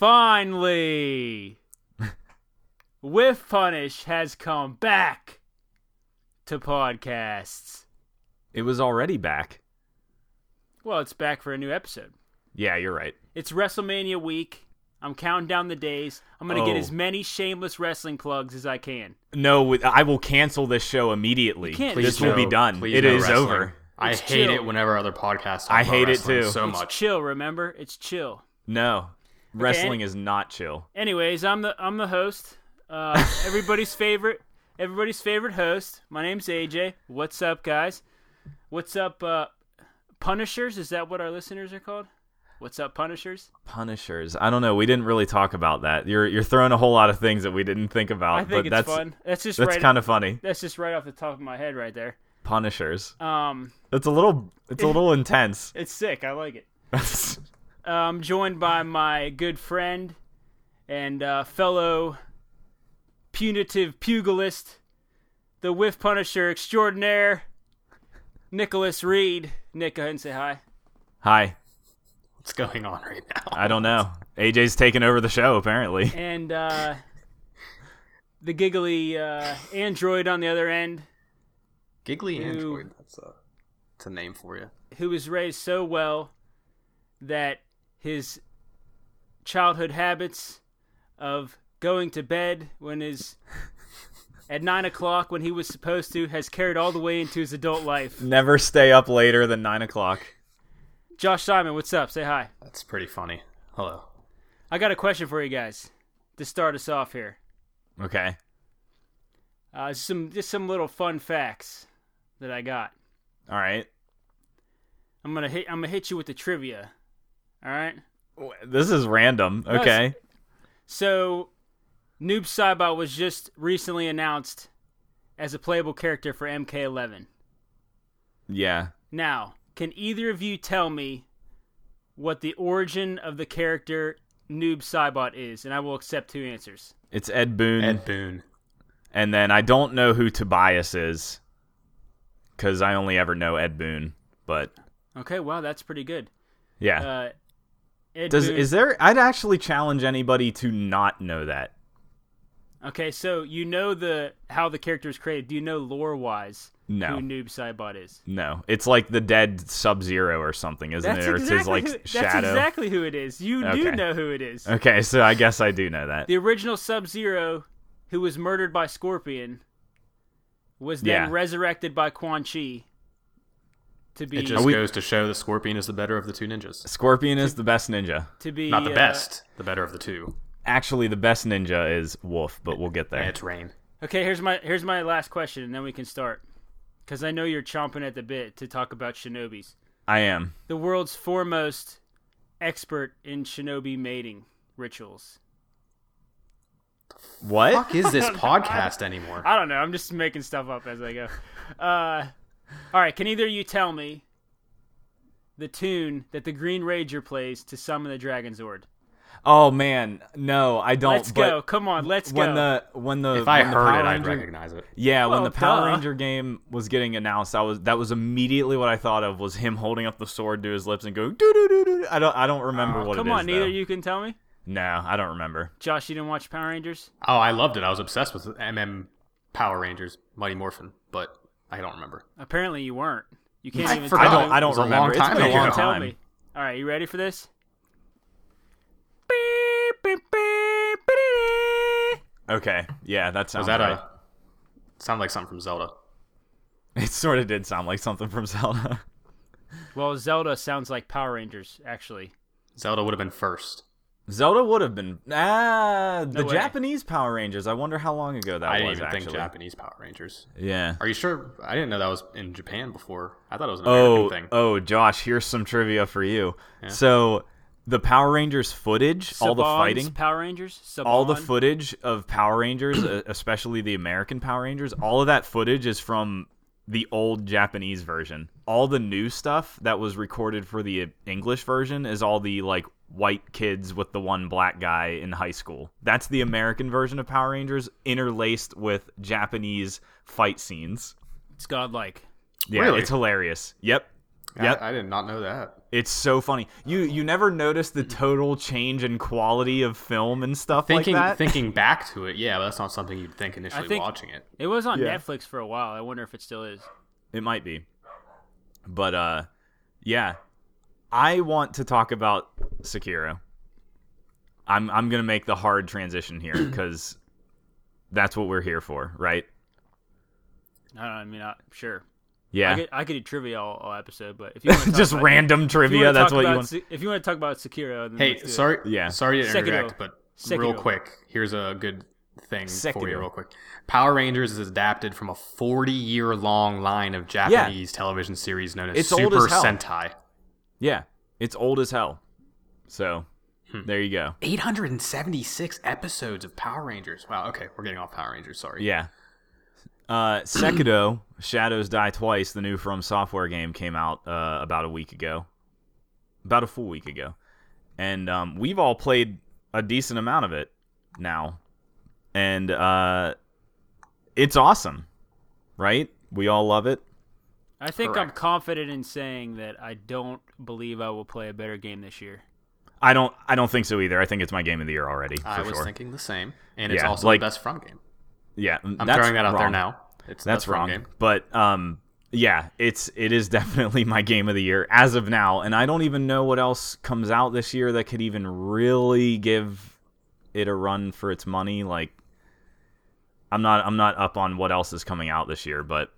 Finally, Whiff Punish has come back to podcasts. It was already back. Well, it's back for a new episode. Yeah, you're right. It's WrestleMania week. I'm counting down the days. I'm going to get Oh. as many shameless wrestling plugs as I can. No, I will cancel this show immediately. Can't this just will be done. please It no is wrestling. over. I It's hate chill. it whenever other podcasts. Talk I about hate it too. So it's much. chill, remember? It's chill. No, wrestling is not chill. Anyways, I'm the I'm the host. Uh, everybody's favorite everybody's favorite host. My name's AJ. What's up, guys? What's up, uh, Punishers? Is that what our listeners are called? What's up, Punishers? Punishers. I don't know. We didn't really talk about that. You're you're throwing a whole lot of things that we didn't think about. I think but it's that's fun. That's just that's right. kind of funny. that's just right off the top of my head, right there. Punishers. Um, It's a little it's a little intense. it's sick. I like it. I'm joined by my good friend and uh, fellow punitive pugilist, the Whiff Punisher extraordinaire, Nicholas Reed. Nick, go ahead and say hi. Hi. What's going on right now? I don't know. AJ's taking over the show apparently. And uh, the giggly uh, android on the other end, Giggly Who- Android. That's a, that's a name for you. who was raised so well that his childhood habits of going to bed when his at nine o'clock when he was supposed to has carried all the way into his adult life. Never stay up later than nine o'clock. Josh Simon, what's up? Say hi. That's pretty funny. Hello. I got a question for you guys to start us off here. Okay. Uh, some just some little fun facts that I got. All right. I'm gonna hit. I'm gonna hit you with the trivia. All right. This is random. it's- Okay. So, Noob Saibot was just recently announced as a playable character for MK11. Yeah. Now, can either of you tell me what the origin of the character Noob Saibot is? And I will accept two answers. It's Ed Boon. Ed Boon. And then I don't know who Tobias is because I only ever know Ed Boon. But Okay, wow, that's pretty good. yeah, Uh, Does is there? I'd actually challenge anybody to not know that. okay, so you know the how the character is created. Do you know lore wise No. who Noob Saibot is? No, it's like the dead Sub Zero or something, isn't That's it? Or it's his exactly like who, that's exactly who it is. You do know who it is. Okay, so I guess I do know that. The original Sub Zero, who was murdered by Scorpion, was then Yeah. resurrected by Quan Chi to be It just we- goes to show the Scorpion is the better of the two ninjas. Scorpion is the best ninja. to be Not the uh, best, the better of the two. Actually, the best ninja is Wolf, but we'll get there. And it's Rain. Okay, here's my here's my last question, and then we can start. Because I know you're chomping at the bit to talk about shinobis. I am. The world's foremost expert in shinobi mating rituals. What? Fuck is this podcast anymore? I don't know. I'm just making stuff up as I go. Uh, all right. Can either of you tell me the tune that the Green Ranger plays to summon the Dragon Zord? Oh man, no, I don't. Let's but go. Come on. Let's When go. the when the If I the heard Power it, I'd recognize it. Yeah, when the Power duh. Ranger game was getting announced, I was that was immediately what I thought of was him holding up the sword to his lips and going doo doo doo doo. I don't I don't remember what Come it is. on. Neither though. of you can tell me. No, I don't remember. Josh, you didn't watch Power Rangers? Oh, I loved it. I was obsessed with MM Power Rangers, Mighty Morphin, but I don't remember. Apparently you weren't. You can't I even forgot. tell I don't. I It don't was a remember. long time it's been a ago. long Tell time. me. All right, you ready for this? Beep, beep, beep, beep. Okay, yeah, that sounds Was that right. a sound like something from Zelda? It sort of did sound like something from Zelda. Well, Zelda sounds like Power Rangers, actually. Zelda would have been first. Zelda would have been ah the way. Japanese Power Rangers. I wonder how long ago that I didn't was even actually. think Japanese Power Rangers. Yeah. Are you sure? I didn't know that was in Japan before. I thought it was an American Oh, thing. oh, Josh, here's some trivia for you. So, the Power Rangers footage, all the fighting, Power Rangers. Saban. all the footage of Power Rangers, especially the American Power Rangers, all of that footage is from the old Japanese version. All the new stuff that was recorded for the English version is all the like white kids with the one black guy in high school. That's the American version of Power Rangers interlaced with Japanese fight scenes. It's godlike. Yeah, Really? it's hilarious. Yep. Yep. I, I did not know that. It's so funny. You you never notice the total change in quality of film and stuff Thinking like that. thinking back to it, yeah, but that's not something you'd think initially think- watching it. It was on Yeah. Netflix for a while. I wonder if it still is. It might be. But uh yeah. I want to talk about Sekiro. I'm I'm going to make the hard transition here cuz that's what we're here for, right? I don't know. I mean, uh, I, sure. Yeah. I could, I could do trivia all, all episode, but if you want to Just random trivia, that's talk what you about want. Se- If you want to talk about Sekiro, then Hey, let's do it. sorry, Yeah. sorry to Sekiro. interject, but real quick, here's a good thing for you, real quick. Power Rangers is adapted from a 40-year-long line of Japanese television series known as It's Super as hell. Sentai. Yeah. It's old as hell. So, Hmm. there you go. 876 episodes of Power Rangers. Wow. Okay, we're getting off Power Rangers. Sorry. Yeah. Uh, Sekiro, Shadows Die Twice, the new From Software game, came out uh, about a week ago, about a full week ago, and um, we've all played a decent amount of it now, and uh, it's awesome, right? We all love it. I think I'm confident in saying that I don't believe I will play a better game this year. I don't. I don't think so either. I think it's my game of the year already. For I was sure. thinking the same, and it's Yeah, also like- the best From game. Yeah, I'm throwing that out there now. It's That's wrong. Game. But um yeah, it's it is definitely my game of the year as of now, and I don't even know what else comes out this year that could even really give it a run for its money. Like I'm not I'm not up on what else is coming out this year, but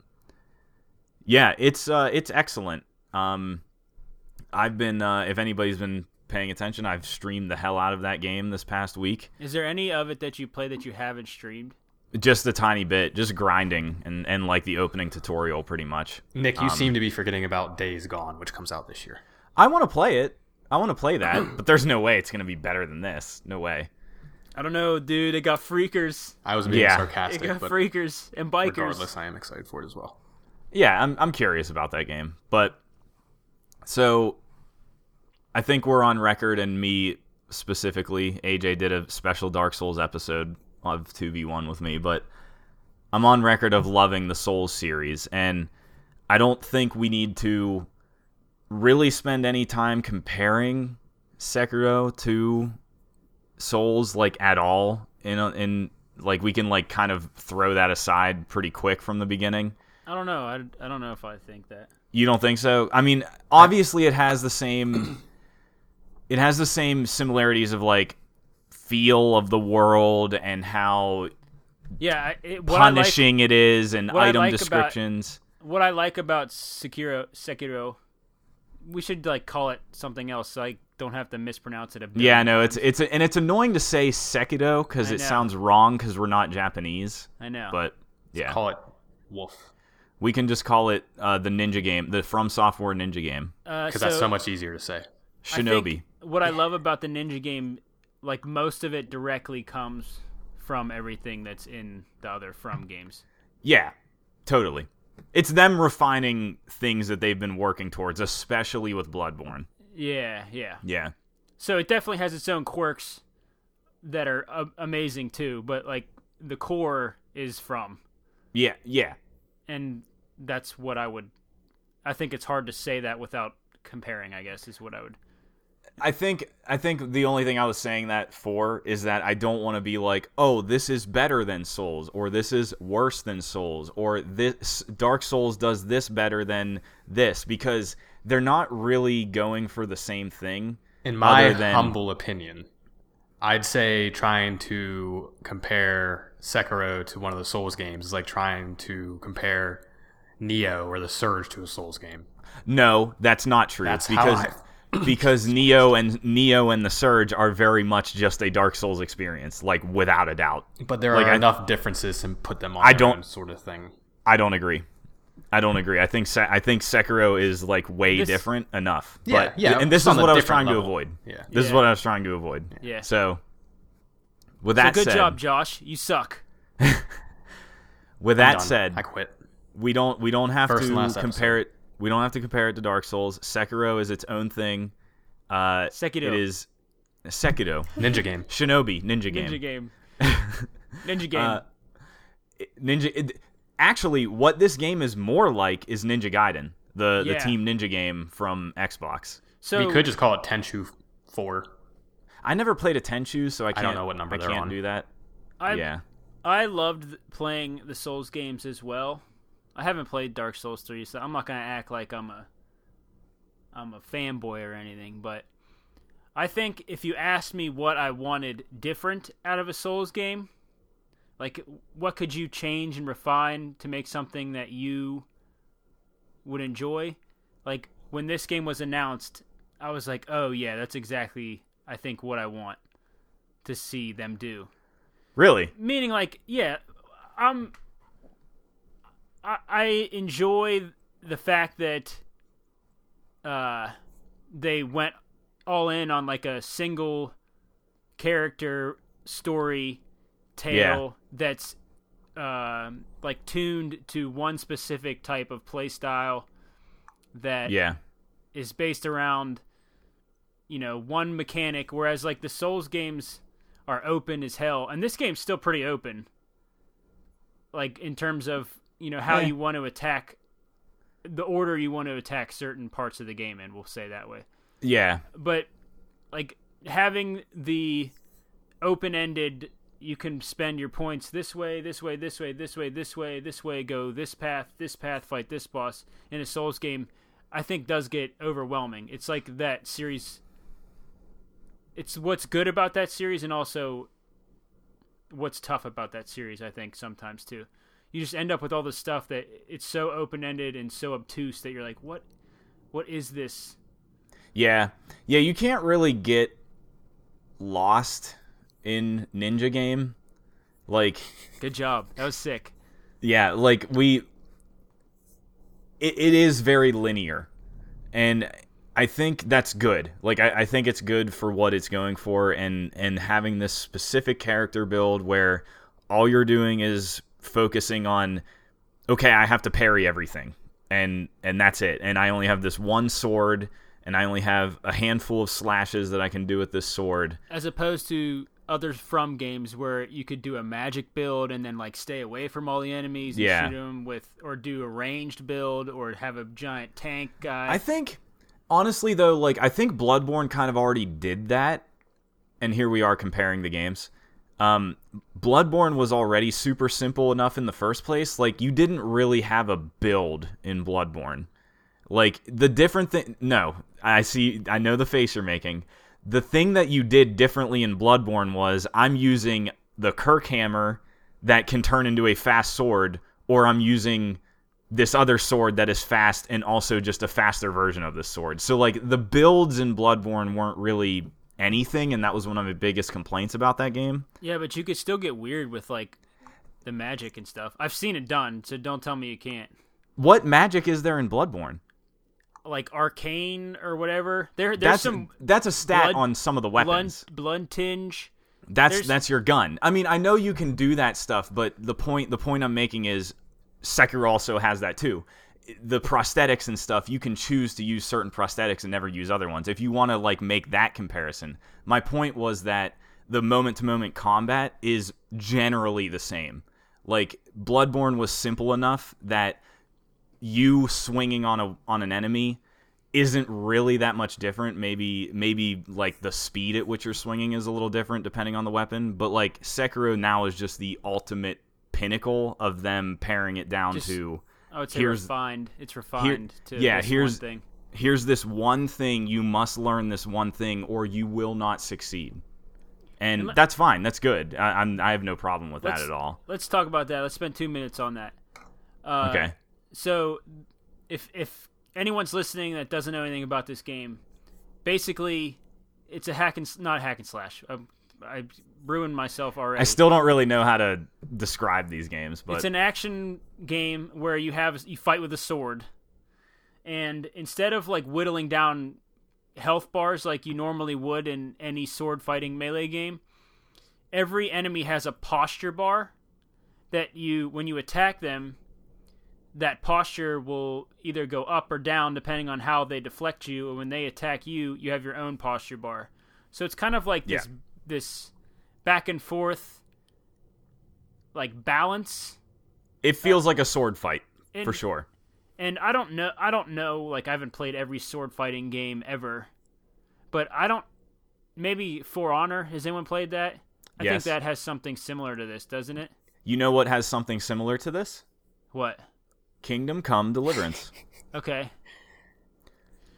yeah, it's uh it's excellent. Um I've been uh if anybody's been paying attention, I've streamed the hell out of that game this past week. Is there any of it that you play that you haven't streamed? Just a tiny bit, just grinding and and like the opening tutorial pretty much. Nick, Um, you seem to be forgetting about Days Gone, which comes out this year. I want to play it. I want to play that, but there's no way it's going to be better than this. No way. I don't know, dude. It got freakers. I was being Yeah. It sarcastic, got but freakers and bikers. regardless, I am excited for it as well. Yeah, I'm I'm curious about that game. But so I think we're on record and me specifically, AJ did a special Dark Souls episode of 2v1 with me, but I'm on record of loving the Souls series and I don't think we need to really spend any time comparing Sekiro to Souls like at all in a, in like we can like kind of throw that aside pretty quick from the beginning. I don't know. I, I don't know if I think that. You don't think so? I mean, obviously it has the same it has the same similarities of like feel of the world and how Yeah, it, what I like punishing it is and what I item like about- descriptions. what I like about Sekiro, Sekiro, we should like call it something else, so I don't have to mispronounce it. a billion yeah, no, it's times. it's and it's annoying to say Sekido cuz it know. sounds wrong cuz we're not Japanese, I know. but yeah. Call it Wolf, we can just call it uh, the ninja game, the From Software ninja game. Uh, because that's so much easier to say. I Shinobi. what I love about the Ninja game, like most of it directly comes from everything that's in the other From games. Yeah, totally. It's them refining things that they've been working towards, especially with Bloodborne. Yeah, yeah. Yeah. So it definitely has its own quirks that are uh, amazing too, but like the core is from, Yeah, yeah. and that's what I would. I think it's hard to say that without comparing. I guess is what I would. I think I think the only thing I was saying that for is that I don't want to be like, "Oh, this is better than Souls," or "This is worse than Souls," or "This Dark Souls does this better than this," because they're not really going for the same thing. In my than- humble opinion, I'd say trying to compare Sekiro to one of the Souls games is like trying to compare Nioh or the Surge to a Souls game. No, that's not true. That's how because I- because Nioh and Nioh and the Surge are very much just a Dark Souls experience, like without a doubt. But there Like, are I- enough differences to put them on I don't- own sort of thing. I don't agree. I don't agree. I think Se- I think Sekiro is like way This- different enough. Yeah, but, yeah, And this it's on is what I was different trying to avoid. Yeah. This is what I was trying to avoid. Yeah. So with So that good said, job, Josh. You suck. with I'm that done. said, I quit. We don't we don't have First to last compare it. We don't have to compare it to Dark Souls. Sekiro is its own thing. Uh, Sekiro. It is Sekiro. Ninja game. Shinobi Ninja Game. Ninja game. Ninja game. Uh, Ninja. It, actually, what this game is more like is Ninja Gaiden. the Yeah. the Team Ninja game from Xbox. So you could just call it Tenchu Four. I never played a Tenchu, so I can't. know what number I they're can't on. do that. I yeah, I loved playing the Souls games as well. I haven't played Dark Souls 3, so I'm not going to act like I'm a I'm a fanboy or anything, but I think if you asked me what I wanted different out of a Souls game, like what could you change and refine to make something that you would enjoy? Like when this game was announced, I was like, "Oh yeah, that's exactly I think what I want to see them do." really. meaning like yeah i'm I, I enjoy the fact that uh they went all in on like a single character story tale that's um like tuned to one specific type of play style that Yeah, is based around you know one mechanic whereas like the souls games are open as hell. And this game's still pretty open. Like in terms of you know how Yeah. you want to attack the order you want to attack certain parts of the game and we'll say that way. Yeah, but like having the open-ended you can spend your points this way this way this way this way this way this way go this path this path fight this boss in a souls game i think does get overwhelming. It's like that series it's what's good about that series and also what's tough about that series i think sometimes too you just end up with all this stuff that it's so open-ended and so obtuse that you're like what what is this yeah, yeah. You can't really get lost in Ninja game. Like, good job that was sick yeah, like we. It, it is very linear, and I think that's good. Like, I, I think it's good for what it's going for, and and having this specific character build where all you're doing is focusing on okay, I have to parry everything, and and that's it. And I only have this one sword, and I only have a handful of slashes that I can do with this sword. as opposed to other from games where you could do a magic build and then like stay away from all the enemies and Yeah. shoot them with or do a ranged build or have a giant tank guy I think, honestly though, like I think Bloodborne kind of already did that, and here we are comparing the games. Um, Bloodborne was already super simple enough in the first place. Like you didn't really have a build in Bloodborne. Like the different thing. No, I see. I know the face you're making. The thing that you did differently in Bloodborne was I'm using the Kirkhammer that can turn into a fast sword, or I'm using this other sword that is fast and also just a faster version of this sword. So like the builds in Bloodborne weren't really anything, and that was one of my biggest complaints about that game. yeah but you could still get weird with like the magic and stuff i've seen it done so don't tell me you can't What magic is there in Bloodborne? like arcane or whatever there there's That's some that's a stat blood- on some of the blood weapons. bloodtinge That's there's- that's your gun. I mean, I know you can do that stuff, but the point the point I'm making is Sekiro also has that too. The prosthetics and stuff, you can choose to use certain prosthetics and never use other ones. If you want to like make that comparison. My point was that the moment to moment combat is generally the same. Like Bloodborne was simple enough that you swinging on a on an enemy isn't really that much different. Maybe maybe like the speed at which you're swinging is a little different depending on the weapon. But like Sekiro now is just the ultimate pinnacle of them paring it down Just- to i would say Here's- refined it's refined to yeah, this here's- one thing here's this one thing you must learn this one thing or you will not succeed. And And that's fine. That's good. I, I'm I have no problem with that at all. let's talk about that let's spend two minutes on that uh, Okay. so if if anyone's listening that doesn't know anything about this game basically it's a hack and not hack and slash I, I ruined myself already. I still don't really know how to describe these games, but it's an action game where you have you fight with a sword. And instead of like whittling down health bars like you normally would in any sword fighting melee game every enemy has a posture bar that you when you attack them that posture will either go up or down depending on how they deflect you. And when they attack you you have your own posture bar. So it's kind of like this Yeah. This back and forth like balance it feels like a sword fight and, for sure. and I don't know. I don't know. Like I haven't played every sword fighting game ever, but I don't. Maybe For Honor. Has anyone played that? I Yes. think that has something similar to this, doesn't it? You know what has something similar to this? What? Kingdom Come Deliverance. Okay.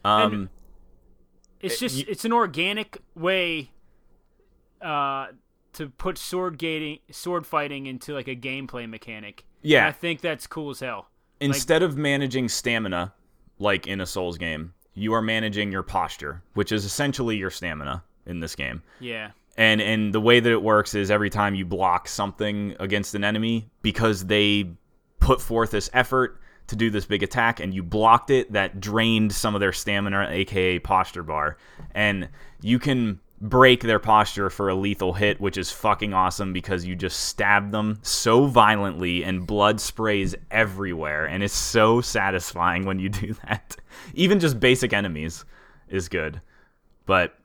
Um, It's Uh, just you- it's an organic way uh to put sword gating sword fighting into like a gameplay mechanic. Yeah. And I think that's cool as hell. instead of managing stamina like in a Souls game, you are managing your posture, which is essentially your stamina in this game. Yeah. And and the way that it works is every time you block something against an enemy because they put forth this effort to do this big attack and you blocked it that drained some of their stamina aka posture bar and you can break their posture for a lethal hit which is fucking awesome because you just stab them so violently and blood sprays everywhere and it's so satisfying when you do that. Even just basic enemies is good but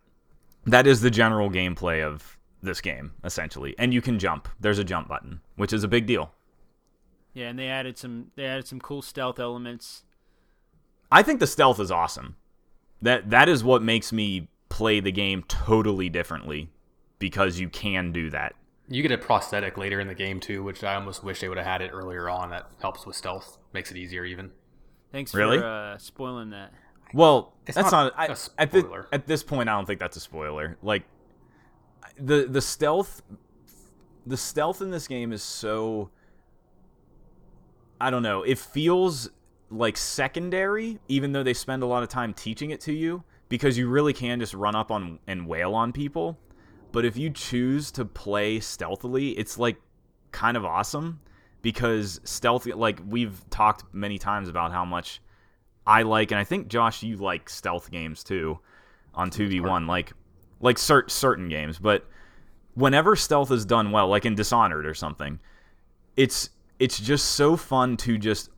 that is the general gameplay of this game essentially. And you can jump. There's a jump button which is a big deal. Yeah, and they added some they added some cool stealth elements. i think the stealth is awesome. That that is what makes me play the game totally differently because you can do that You get a prosthetic later in the game too, which I almost wish they would have had it earlier on. That helps with stealth, makes it easier even. Thanks Really? for uh, spoiling that. well It's that's not not, a I, at, this, spoiler. at this point i don't think that's a spoiler like the the stealth the stealth in this game is so I don't know. It feels like secondary, even though they spend a lot of time teaching it to you, because you really can just run up on and wail on people. But if you choose to play stealthily, it's like kind of awesome because stealth, like we've talked many times about how much I like, and I think Josh, you like stealth games too on two v one, like like cer- certain games. But whenever stealth is done well, like in Dishonored or something, it's it's just so fun to just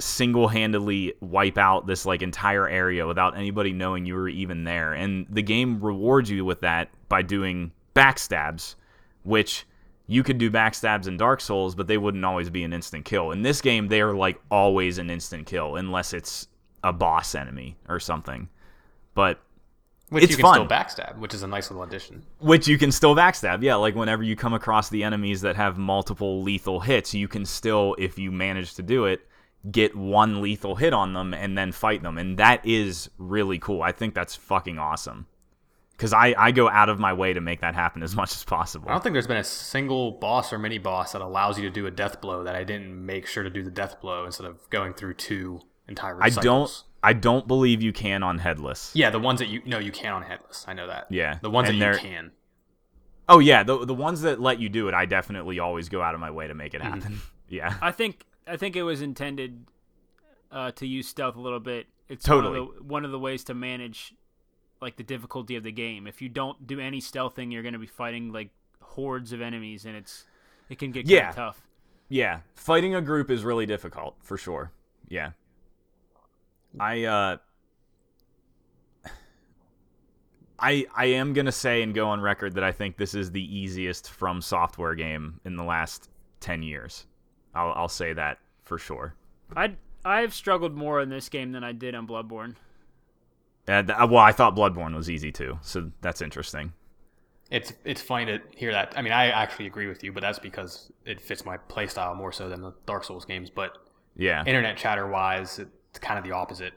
single-handedly wipe out this like entire area without anybody knowing you were even there and the game rewards you with that by doing backstabs which you could do backstabs in Dark Souls but they wouldn't always be an instant kill in this game they are like always an instant kill unless it's a boss enemy or something but Which It's you can fun. still backstab, which is a nice little addition. which you can still backstab. Yeah, like whenever you come across the enemies that have multiple lethal hits, you can still, if you manage to do it, get one lethal hit on them and then fight them. And that is really cool. I think that's fucking awesome. Because I, I go out of my way to make that happen as much as possible. I don't think there's been a single boss or mini boss that allows you to do a death blow that I didn't make sure to do the death blow instead of going through two entire I cycles. don't I don't believe you can on headless. Yeah, the ones that you no, you can on headless. I know that. Yeah, the ones and that you can. Oh yeah, the the ones that let you do it, I definitely always go out of my way to make it Mm-hmm. happen. Yeah. I think I think it was intended uh, to use stealth a little bit. It's Totally. one of, the, one of the ways to manage like the difficulty of the game. If you don't do any stealthing, you're going to be fighting like hordes of enemies, and it's it can get kind Yeah. of tough. Yeah, fighting a group is really difficult for sure. Yeah. I uh I I am going to say and go on record that I think this is the easiest from software game in the last 10 years. I'll I'll say that for sure. I I've struggled more in this game than I did on Bloodborne. Uh, th- well, I thought Bloodborne was easy too, so that's interesting. It's it's funny to hear that. I mean, I actually agree with you, but that's because it fits my playstyle more so than the Dark Souls games. But Yeah. internet chatter wise, it's kind of the opposite.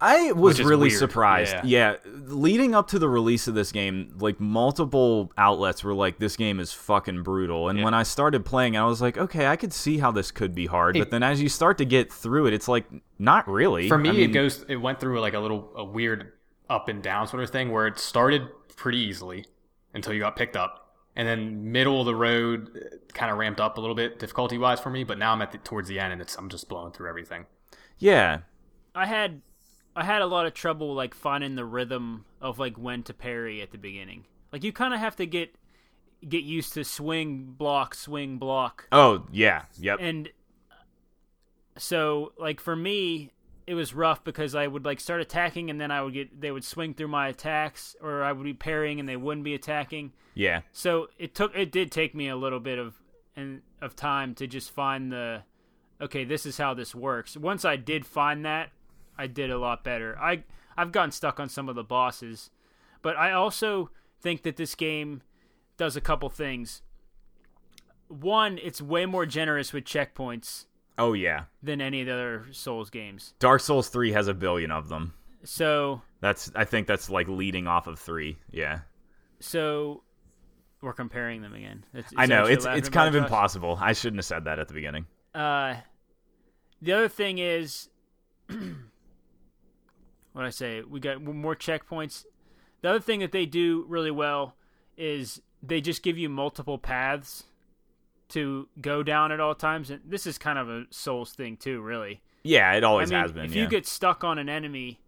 I was really weird. surprised. Yeah. leading up to the release of this game, like multiple outlets were like, "This game is fucking brutal." And Yeah. when I started playing, I was like, "Okay, I could see how this could be hard." It- but then as you start to get through it, it's like not really. For me, I mean, it goes. It went through like a little a weird up and down sort of thing where it started pretty easily until you got picked up, and then middle of the road kind of ramped up a little bit difficulty wise for me. But now I'm at the, towards the end, and it's I'm just blowing through everything. Yeah, I had I had a lot of trouble like finding the rhythm of like when to parry at the beginning. Like you kind of have to get get used to swing block swing block Oh yeah, yep. and so like for me it was rough because I would like start attacking and then I would get they would swing through my attacks or I would be parrying and they wouldn't be attacking. yeah, So it took it did take me a little bit of and of time to just find the okay, this is how this works. Once I did find that, I did a lot better. I I've gotten stuck on some of the bosses, but I also think that this game does a couple things. One, it's way more generous with checkpoints Oh yeah, than any of the other Souls games. Dark Souls three has a billion of them. So That's I think that's like leading off of three. Yeah, so we're comparing them again. Is I know it's it's kind of Josh? impossible. I shouldn't have said that at the beginning. Uh, the other thing is, what I say, we got more checkpoints. The other thing that they do really well is they just give you multiple paths to go down at all times, and this is kind of a Souls thing too, really. Yeah, it always I mean, has been. if yeah. you get stuck on an enemy,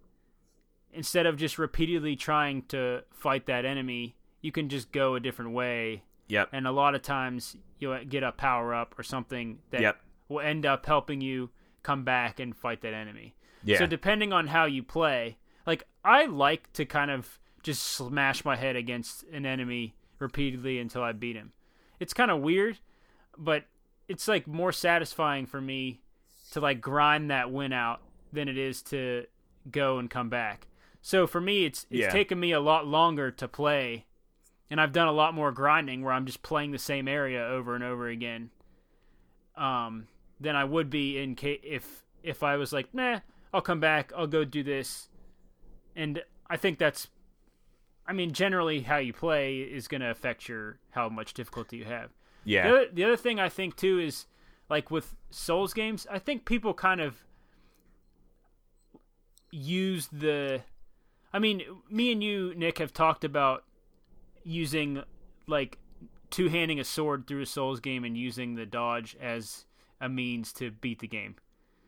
instead of just repeatedly trying to fight that enemy, you can just go a different way yep, and a lot of times you'll get a power up or something that Yep. will end up helping you come back and fight that enemy. Yeah, So depending on how you play, like I like to kind of just smash my head against an enemy repeatedly until I beat him. It's kind of weird, but it's like more satisfying for me to like grind that win out than it is to go and come back. So for me, it's it's Yeah. taken me a lot longer to play, and I've done a lot more grinding where I'm just playing the same area over and over again. Um, than I would be in ca- if if I was like, nah, I'll come back, I'll go do this, and I think that's, I mean, generally how you play is going to affect your how much difficulty you have. yeah, The other, the other thing I think too is like with Souls games, I think people kind of use the. I mean, me and you, Nick, have talked about using like two handing a sword through a Souls game and using the dodge as a means to beat the game.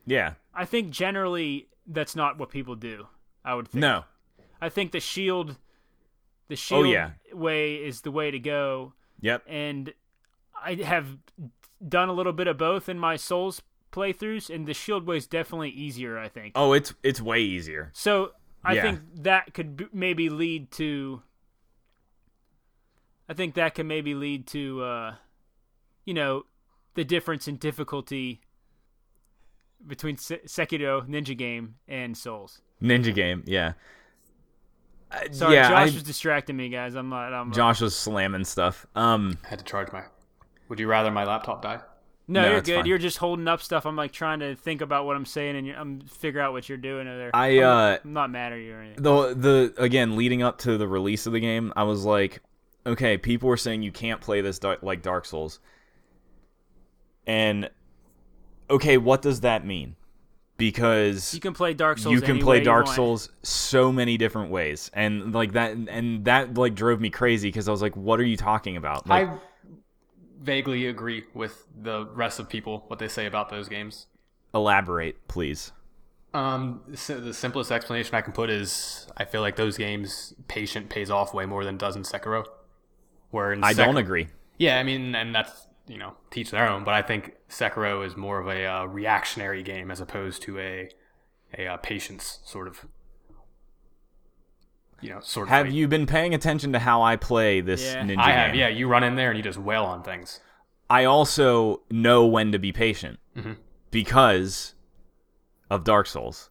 yeah. I think generally that's not what people do. I would think. No, I think the shield, the shield Oh, yeah. way is the way to go yep, and I have done a little bit of both in my Souls playthroughs, and the Shield way is definitely easier. I think. Oh, it's it's way easier. So I Yeah. think that could b- maybe lead to. I think that can maybe lead to, uh, you know, the difference in difficulty between Se- Sekiro Ninja Game and Souls. Ninja game, yeah. Uh, Sorry, yeah, Josh I- was distracting me, guys. I'm not. I'm, Josh was slamming stuff. Um, I had to charge my. Would you rather my laptop die? No, No, you're good. fine. You're just holding up stuff. I'm like trying to think about what I'm saying, and you're, I'm figure out what you're doing over there. I, I'm, uh, I'm not mad at you or anything. the the again leading up to the release of the game, I was like, okay, people were saying you can't play this dar- like Dark Souls, and okay, what does that mean? Because You can play Dark Souls. you can any play way Dark. Souls so many different ways, and like that, and that like drove me crazy because I was like, what are you talking about? Like, I vaguely agree with the rest of people what they say about those games. elaborate, please. Um, so the simplest explanation I can put is I feel like those games patient pays off way more than does in Sekiro. Where in I don't agree. Yeah, I mean, and that's you know teach their own. But I think Sekiro is more of a uh, reactionary game as opposed to a a uh, patience sort of. You know, sort of. Have fight. you been paying attention to how I play this Yeah. ninja I game? have. Yeah, you run in there and you just wail on things. I also know when to be patient Mhm. because of Dark Souls.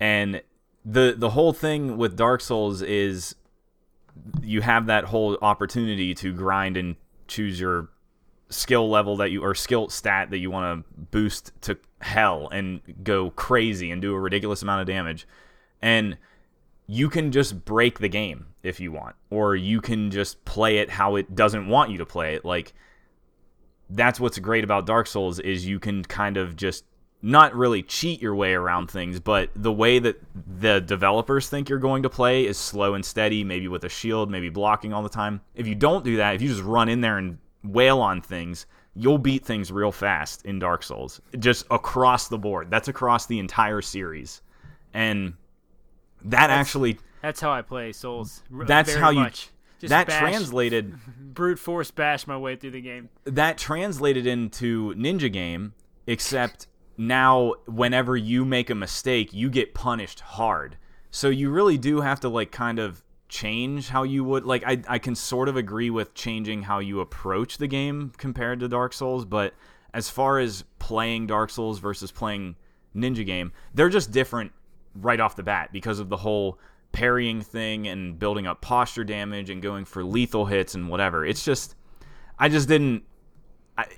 And the the whole thing with Dark Souls is you have that whole opportunity to grind and choose your skill level that you or skill stat that you want to boost to hell and go crazy and do a ridiculous amount of damage. And you can just break the game if you want or you can just play it how it doesn't want you to play it like that's what's great about Dark Souls is you can kind of just not really cheat your way around things, but the way that the developers think you're going to play is slow and steady, maybe with a shield, maybe blocking all the time. If you don't do that, if you just run in there and wail on things, you'll beat things real fast in Dark Souls. Just across the board. That's across the entire series. And that actually That's how I play Souls. that's how you much. Just that bash, translated brute force bash my way through the game. that translated into ninja game except now whenever you make a mistake you get punished hard so you really do have to like kind of change how you would like I, I can sort of agree with changing how you approach the game compared to dark souls but as far as playing Dark Souls versus playing Ninja Game, they're just different right off the bat because of the whole parrying thing and building up posture damage and going for lethal hits and whatever. It's just I just didn't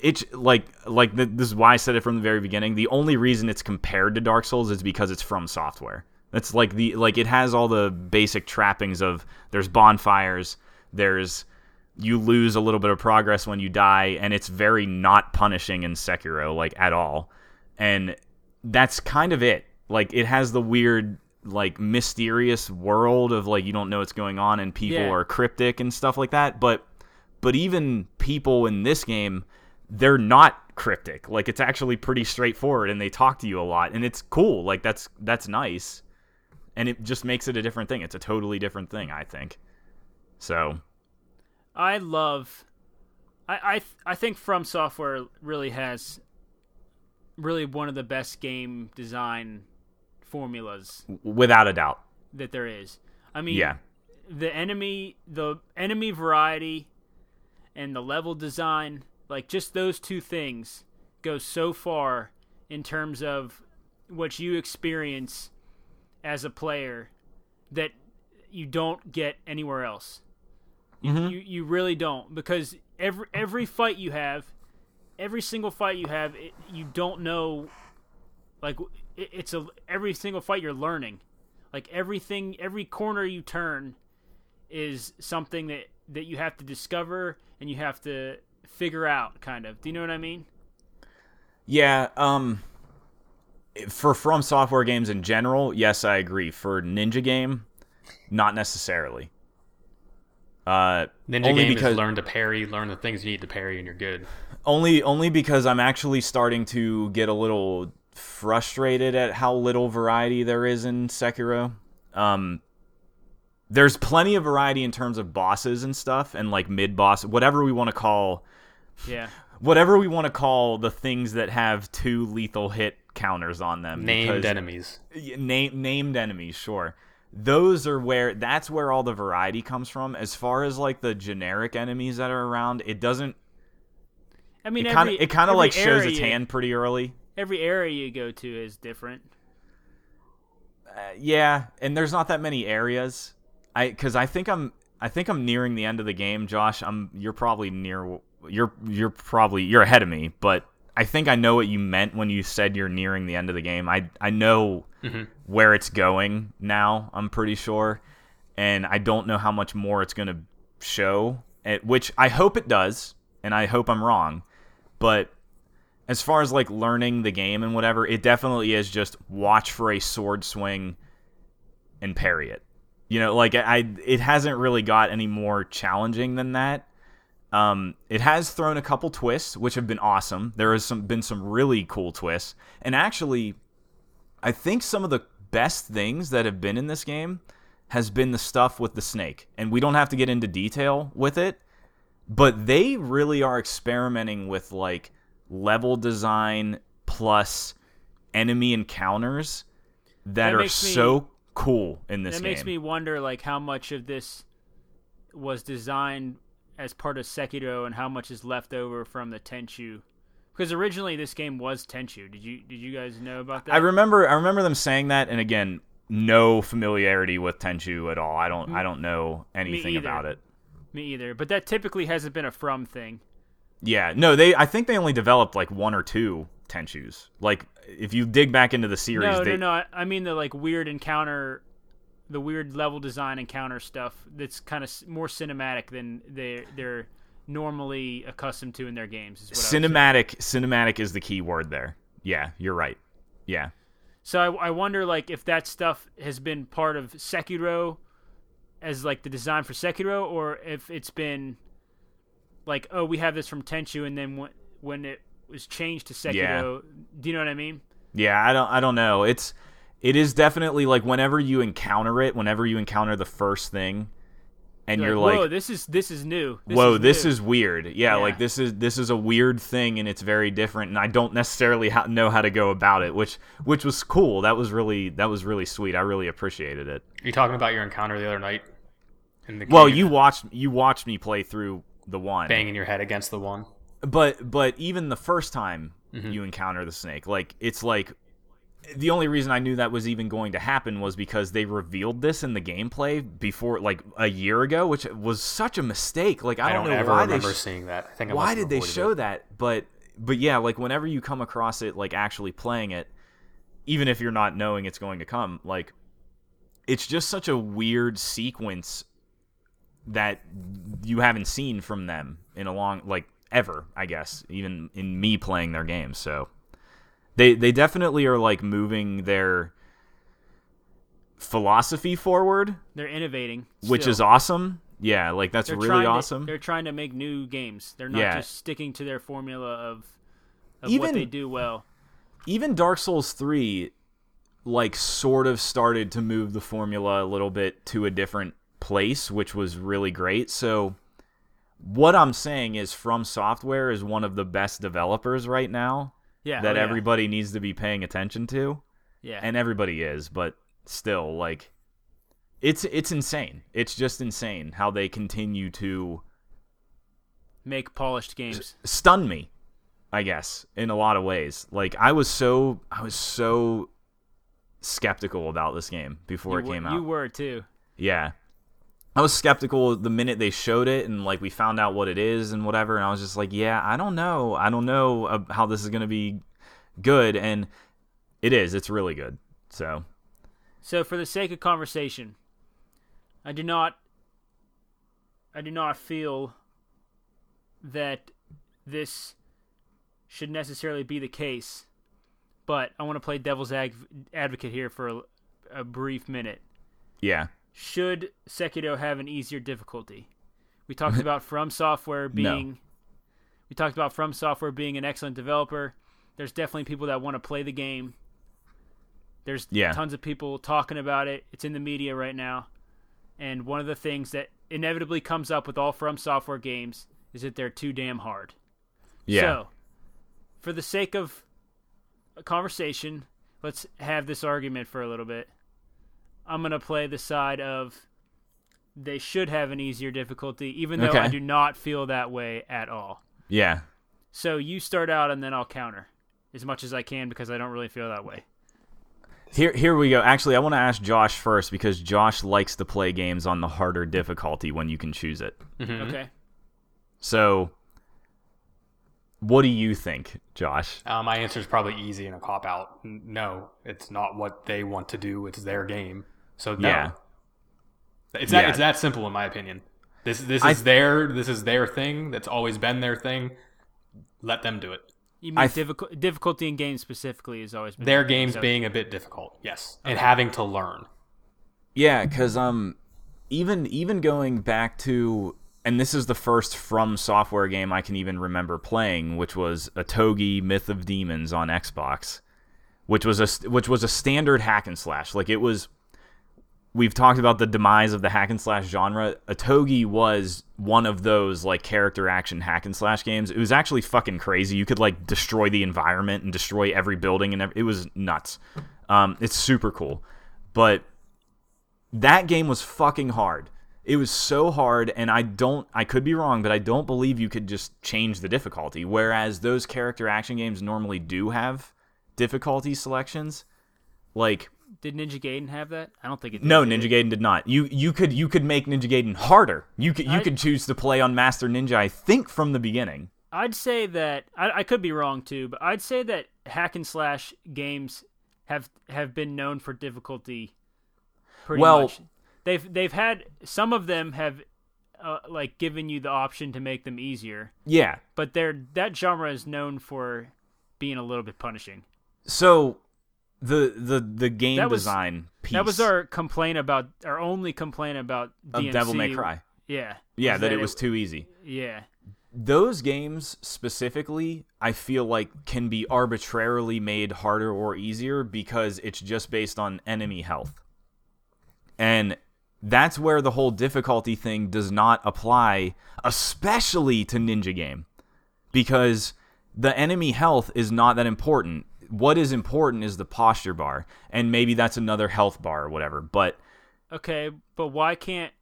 it's like like this is why I said it from the very beginning. The only reason it's compared to Dark Souls is because it's from software. That's like the like it has all the basic trappings of there's bonfires, there's you lose a little bit of progress when you die, and it's very not punishing in Sekiro like at all. And that's kind of it. Like it has the weird like mysterious world of like you don't know what's going on and people Yeah. are cryptic and stuff like that. But but even people in this game, they're not cryptic. Like it's actually pretty straightforward and they talk to you a lot and it's cool. Like that's that's nice. And it just makes it a different thing. It's a totally different thing, I think. So, I love. I I I think From Software really has really one of the best game design formulas without a doubt. that there is. I mean, Yeah. the enemy the enemy variety and the level design, like just those two things go so far in terms of what you experience as a player that you don't get anywhere else. You, you you really don't because every every fight you have, every single fight you have, it, you don't know. Like it, it's a every single fight you're learning, like everything, every corner you turn, is something that that you have to discover and you have to figure out. Kind of. Do you know what I mean? Yeah, um for from software games in general, yes, I agree. For Ninja Game, not necessarily. Uh Ninja only game because is learn to parry, learn the things you need to parry, and you're good. only only because I'm actually starting to get a little frustrated at how little variety there is in Sekiro. Um there's plenty of variety in terms of bosses and stuff and like mid boss whatever we want to call Yeah. whatever we want to call the things that have two lethal hit counters on them Named because- enemies. Name named enemies sure. Those are where that's where all the variety comes from. As far as like the generic enemies that are around it doesn't I mean, it kind of it kind of like shows area- its hand pretty early. Every area you go to is different. uh, yeah and there's not that many areas. I because i think i'm i think i'm nearing the end of the game josh. I'm you're probably near you're you're probably you're ahead of me but i think i know what you meant when you said you're nearing the end of the game i i know where it's going now i'm pretty sure and i don't know how much more it's going to show eh, which i hope it does and i hope i'm wrong but as far as like learning the game and whatever, it definitely is just watch for a sword swing and parry it. You know, like I it hasn't really got any more challenging than that. Um, it has thrown a couple twists, which have been awesome. There has some been some really cool twists, and actually, I think some of the best things that have been in this game has been the stuff with the snake, and we don't have to get into detail with it, but they really are experimenting with like level design plus enemy encounters that, That are me- so cool in this That game. makes me wonder, like, how much of this was designed as part of Sekiro, and how much is left over from the Tenchu. Because originally this game was Tenchu. Did you did you guys know about that? I remember I remember them saying that and again no familiarity with Tenchu at all. I don't mm. I don't know anything about it. Me either. But that typically hasn't been a From thing. Yeah, no, they I think they only developed like one or two Tenchus. Like if you dig back into the series, No, they no, no. I, I mean the like weird encounter, the weird level design encounter stuff. That's kind of more cinematic than they they're normally accustomed to in their games. Is what I was saying. cinematic cinematic is the key word there. Yeah, you're right. Yeah. So I, I wonder like if that stuff has been part of Sekiro as like the design for Sekiro, or if it's been like oh we have this from Tenchu, and then when when it was changed to Sekiro, Yeah. do you know what I mean? Yeah, I don't I don't know. It's it is definitely like whenever you encounter it, whenever you encounter the first thing and you're, whoa, like this is this is new. This whoa is this new." is weird yeah, Yeah. like this is this is a weird thing and it's very different and i don't necessarily ha- know how to go about it which which was cool that was really that was really sweet i really appreciated it Are you talking about your encounter the other night? In the well you watched you watched me play through the one banging your head against the one. but but even the first time Mm-hmm. you encounter the snake, like it's like the only reason I knew that was even going to happen was because they revealed this in the gameplay before, like a year ago, which was such a mistake. Like I, I don't know ever why remember they sh- seeing that. I think I why did they show it. that? But but yeah, like whenever you come across it, like actually playing it, even if you're not knowing it's going to come, like it's just such a weird sequence that you haven't seen from them in a long like ever, I guess, even in me playing their games. So they they definitely are like moving their philosophy forward, They're innovating, which still. is awesome. Yeah, like that's They're really trying to- awesome. they're trying to make new games. They're not Yeah. just sticking to their formula of of Even- what they do well. even Dark Souls 3 like sort of started to move the formula a little bit to a different place, which was really great. So what I'm saying is From Software is one of the best developers right now Yeah, that oh, yeah. everybody needs to be paying attention to, yeah. and everybody is, but still like it's it's insane. It's just insane how they continue to make polished games. stun me i guess in a lot of ways like i was so i was so skeptical about this game before You it were- came out You were too. yeah i was skeptical the minute they showed it and like we found out what it is and whatever and i was just like yeah i don't know i don't know how this is going to be good and it is it's really good so So for the sake of conversation, I do not I do not feel that this should necessarily be the case. But I want to play devil's advocate here for a, a brief minute. yeah Should Sekiro have an easier difficulty? We talked about From Software being we talked about From Software being an excellent developer. There's definitely people that want to play the game. There's Yeah. tons of people talking about it. It's in the media right now. And one of the things that inevitably comes up with all From Software games is that they're too damn hard. yeah So, for the sake of a conversation, let's have this argument for a little bit. I'm going to play the side of they should have an easier difficulty, even though Okay. I do not feel that way at all. yeah So, you start out and then I'll counter as much as I can because I don't really feel that way. Here, here we go. Actually, I want to ask Josh first because Josh likes to play games on the harder difficulty when you can choose it. Mm-hmm. Okay. So, what do you think, Josh? Uh, my answer is probably easy and a cop out. No, it's not what they want to do. It's their game. So no. Yeah. It's that Yeah. it's that simple in my opinion. This this I- is their this is their thing. That's always been their thing. Let them do it. You mean I difficult, difficulty in games specifically has always been Their games so- being a bit difficult, yes, and having to learn. Yeah, because um, even even going back to, and this is the first from software game I can even remember playing, which was Otogi Myth of Demons on Xbox, which was a which was a standard hack and slash. Like it was. We've talked about the demise of the hack and slash genre. Otogi was one of those like character action hack and slash games. It was actually fucking crazy. You could like destroy the environment and destroy every building, and ev- it was nuts. Um, it's super cool, but that game was fucking hard. It was so hard, and I don't, I could be wrong, but I don't believe you could just change the difficulty. Whereas those character action games normally do have difficulty selections. Like, Did Ninja Gaiden have that? I don't think it did. no? Ninja Gaiden did not. You you could you could make Ninja Gaiden harder. You could you I- could choose to play on Master Ninja. I think from the beginning. I'd say that I, I could be wrong too, but I'd say that hack and slash games have have been known for difficulty. Pretty Well- much, they've they've had some of them have uh, like given you the option to make them easier, Yeah. but they're that genre is known for being a little bit punishing. So the the the game That was- design piece That was our complaint about our only complaint about of DMC. Devil May Cry. Yeah, Yeah, was that it was too easy. yeah. those games specifically i feel like can be arbitrarily made harder or easier because it's just based on enemy health and that's where the whole difficulty thing does not apply especially to ninja game because the enemy health is not that important what is important is the posture bar and maybe that's another health bar or whatever but Okay, but why can't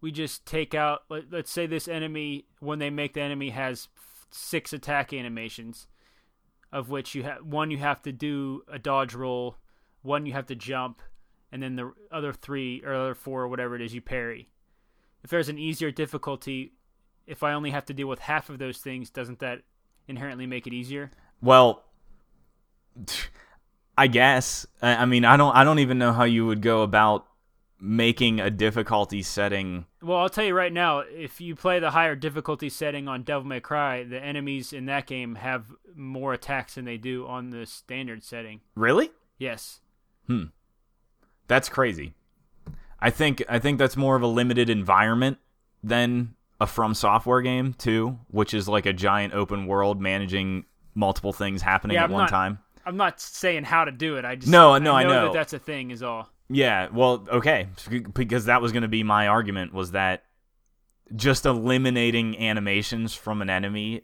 we just take out? Let, let's say this enemy, when they make the enemy has six attack animations, of which you have one you have to do a dodge roll, one you have to jump, and then the other three or other four or whatever it is you parry. If there's an easier difficulty, if I only have to deal with half of those things, doesn't that inherently make it easier? Well, I guess. I I mean, I don't. I don't even know how you would go about making a difficulty setting. Well, I'll tell you right now, if you play the higher difficulty setting on Devil May Cry, the enemies in that game have more attacks than they do on the standard setting. Really? Yes. Hmm. That's crazy. I think. I think that's more of a limited environment than a From Software game too, which is like a giant open world managing multiple things happening Yeah, at I'm one not- time. I'm not saying how to do it. I just No, no, I know. that that's a thing. Is all. Yeah, well, okay, because that was going to be my argument was that just eliminating animations from an enemy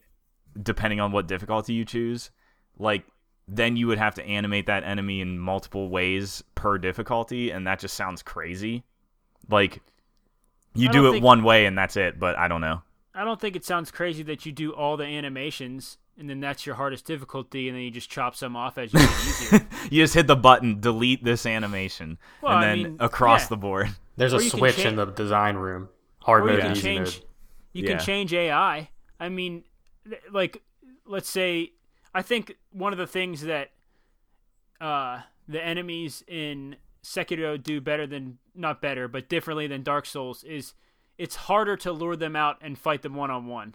depending on what difficulty you choose, like then you would have to animate that enemy in multiple ways per difficulty and that just sounds crazy. Like you do it think- one way and that's it, but I don't know. I don't think it sounds crazy that you do all the animations and then that's your hardest difficulty, and then you just chop some off as you get easier. You just hit the button, delete this animation, Well, and I then mean, across yeah. the board. There's Or a switch cha- in the design room. Hard you mode can easy change. mode. You Yeah. can change AI. I mean, like, let's say, I think one of the things that uh, the enemies in Sekiro do better than not better, but differently than Dark Souls is it's harder to lure them out and fight them one on one.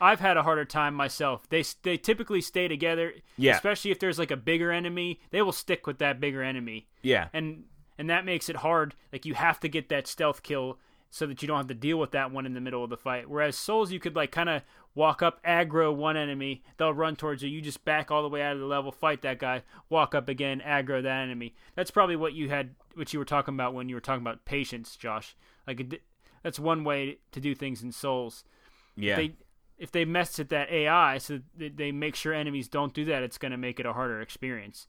I've had a harder time myself. They they typically stay together, Yeah. Especially if there's like a bigger enemy, they will stick with that bigger enemy Yeah. and and that makes it hard. Like you have to get that stealth kill so that you don't have to deal with that one in the middle of the fight. Whereas Souls, you could like kind of walk up, aggro one enemy, they'll run towards you. You just back all the way out of the level, fight that guy, walk up again, aggro that enemy. That's probably what you had, what you were talking about when you were talking about patience, Josh. Like it, that's one way to do things in Souls. Yeah. They if they mess with that AI, so that they make sure enemies don't do that, it's going to make it a harder experience.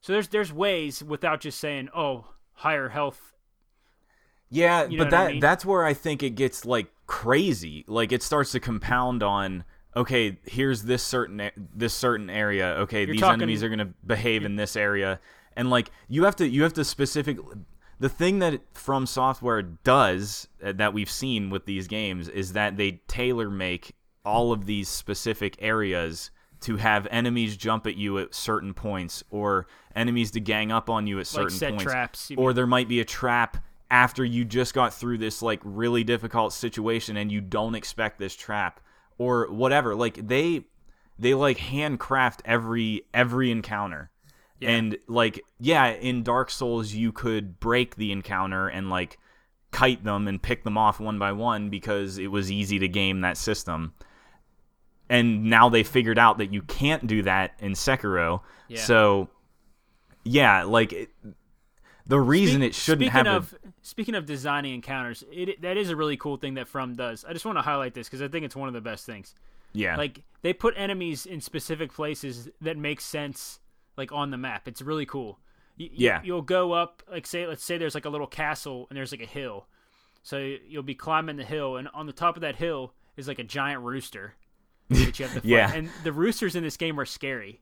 So there's there's ways without just saying, "Oh, higher health." Yeah, You know but what I that mean? that's where I think it gets like crazy. Like it starts to compound on okay, here's this certain this certain area. Okay, these talking- enemies are going to behave in this area. And like you have to you have to specific the thing that From Software does uh, that we've seen with these games is that they tailor make all of these specific areas to have enemies jump at you at certain points or enemies to gang up on you at certain set points. traps, or mean. there might be a trap after you just got through this like really difficult situation and you don't expect this trap or whatever. Like they they like handcraft every every encounter. And like yeah in dark souls you could break the encounter and like kite them and pick them off one by one because it was easy to game that system and now they figured out that you can't do that in Sekiro Yeah. so yeah like it, the reason Speak- it shouldn't speaking have of speaking of designing encounters, it that is a really cool thing that From does. I just want to highlight this because I think it's one of the best things. yeah Like they put enemies in specific places that make sense, like on the map. It's really cool. You, Yeah. you'll go up, like say, let's say there's like a little castle and there's like a hill. So you'll be climbing the hill, and on the top of that hill is like a giant rooster that you have to fight. Yeah. And the roosters in this game are scary,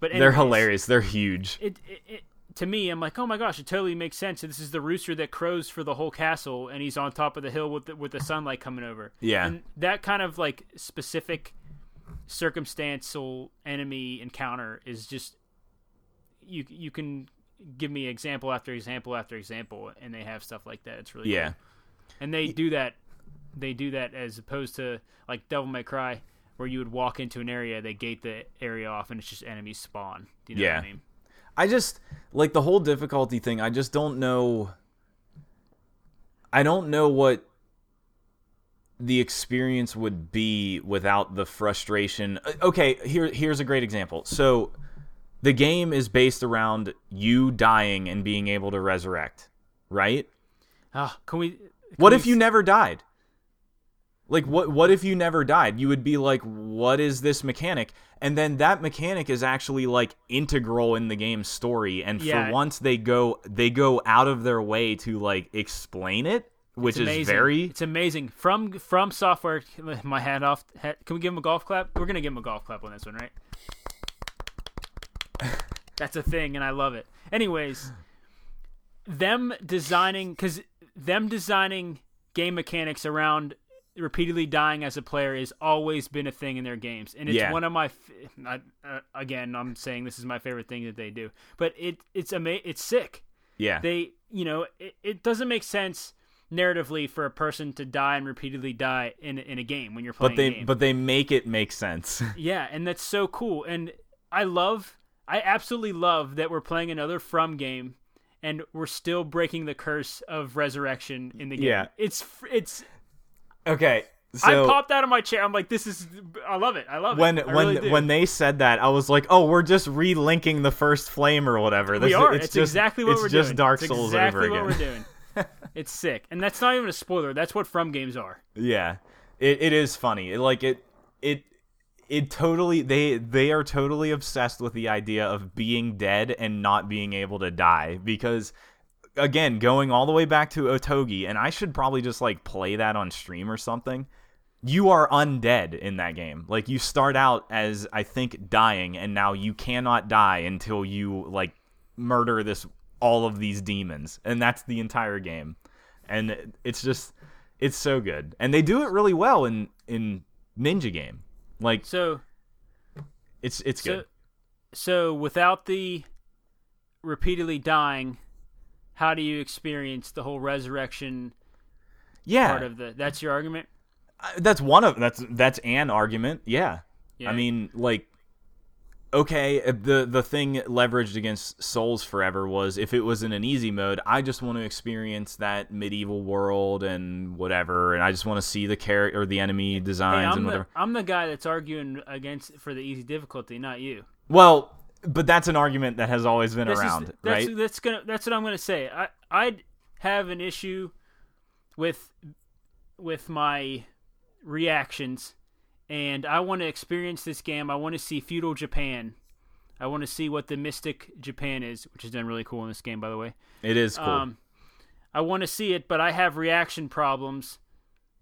but they're hilarious they're huge It, it, it to me, I'm like, oh my gosh, it totally makes sense. This is the rooster that crows for the whole castle, and he's on top of the hill with the, with the sunlight coming over. Yeah. and that kind of like specific circumstantial enemy encounter is just you you can give me example after example after example, and they have stuff like that. It's really yeah cool. and they do that they do that as opposed to like Devil May Cry, where you would walk into an area, they gate the area off, and it's just enemies spawn. Do you know Yeah. what I mean? I just like the whole difficulty thing. I just don't know. I don't know what the experience would be without the frustration. Uh, Okay, here here's a great example. So the game is based around you dying and being able to resurrect, right? Ah, can we? can What we if you never died? Like what what if you never died? You would be like what is this mechanic? And then that mechanic is actually like integral in the game's story and Yeah. for once they go they go out of their way to like explain it. which is very It's amazing. From from software, my hat off. Hat, can we give him a golf clap? We're gonna give him a golf clap on this one, right? That's a thing, and I love it. Anyways, them designing because them designing game mechanics around repeatedly dying as a player has always been a thing in their games, and it's Yeah. one of my. I, uh, again, I'm saying this is my favorite thing that they do, but it it's ama- It's sick yeah. they you know it, it doesn't make sense narratively for a person to die and repeatedly die in in a game when you're playing but they a game. but they make it make sense. yeah and that's so cool and i love i absolutely love that we're playing another from game and we're still breaking the curse of resurrection in the game Yeah. it's it's okay. i popped out of my chair. I'm like this is i love it. I love when it I when really when they said that, I was like, "Oh, we're just relinking the first flame or whatever." we are. It's it's, just, exactly what it's we're just doing. Dark It's Souls exactly over what again. we're doing. It's sick. And that's not even a spoiler. That's what from games are. Yeah, it, it is funny. It, like it it it totally they they are totally obsessed with the idea of being dead and not being able to die because again going all the way back to Otogi and I should probably just like play that on stream or something. You are undead in that game. Like you start out as I think dying and now you cannot die until you like murder this all of these demons and that's the entire game. And it's just it's so good. And they do it really well in in Ninja game. Like so it's it's So, good. so without the repeatedly dying, how do you experience the whole resurrection Yeah. part of the? That's your argument. Uh, that's one of that's that's an argument. Yeah. Yeah. I mean, like okay, uh, the the thing leveraged against Souls Forever was if it was in an easy mode, I just want to experience that medieval world and whatever, and I just want to see the character or the enemy designs I'm and the whatever. I'm the guy that's arguing against for the easy difficulty, not you. Well, but that's an argument that has always been around, that's, right? That's gonna. That's what I'm gonna say. I I'd have an issue with with my reactions, and I want to experience this game. I want to see feudal Japan. I want to see what the mystic Japan is, which is done really cool in this game, by the way. It is cool. Um, I want to see it, but I have reaction problems,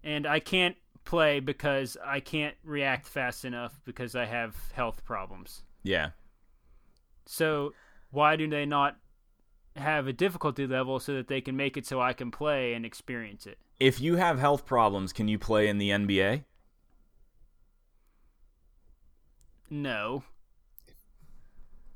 and I can't play because I can't react fast enough because I have health problems. yeah. So why do they not have a difficulty level so that they can make it so I can play and experience it? If you have health problems, can you play in the NBA? No.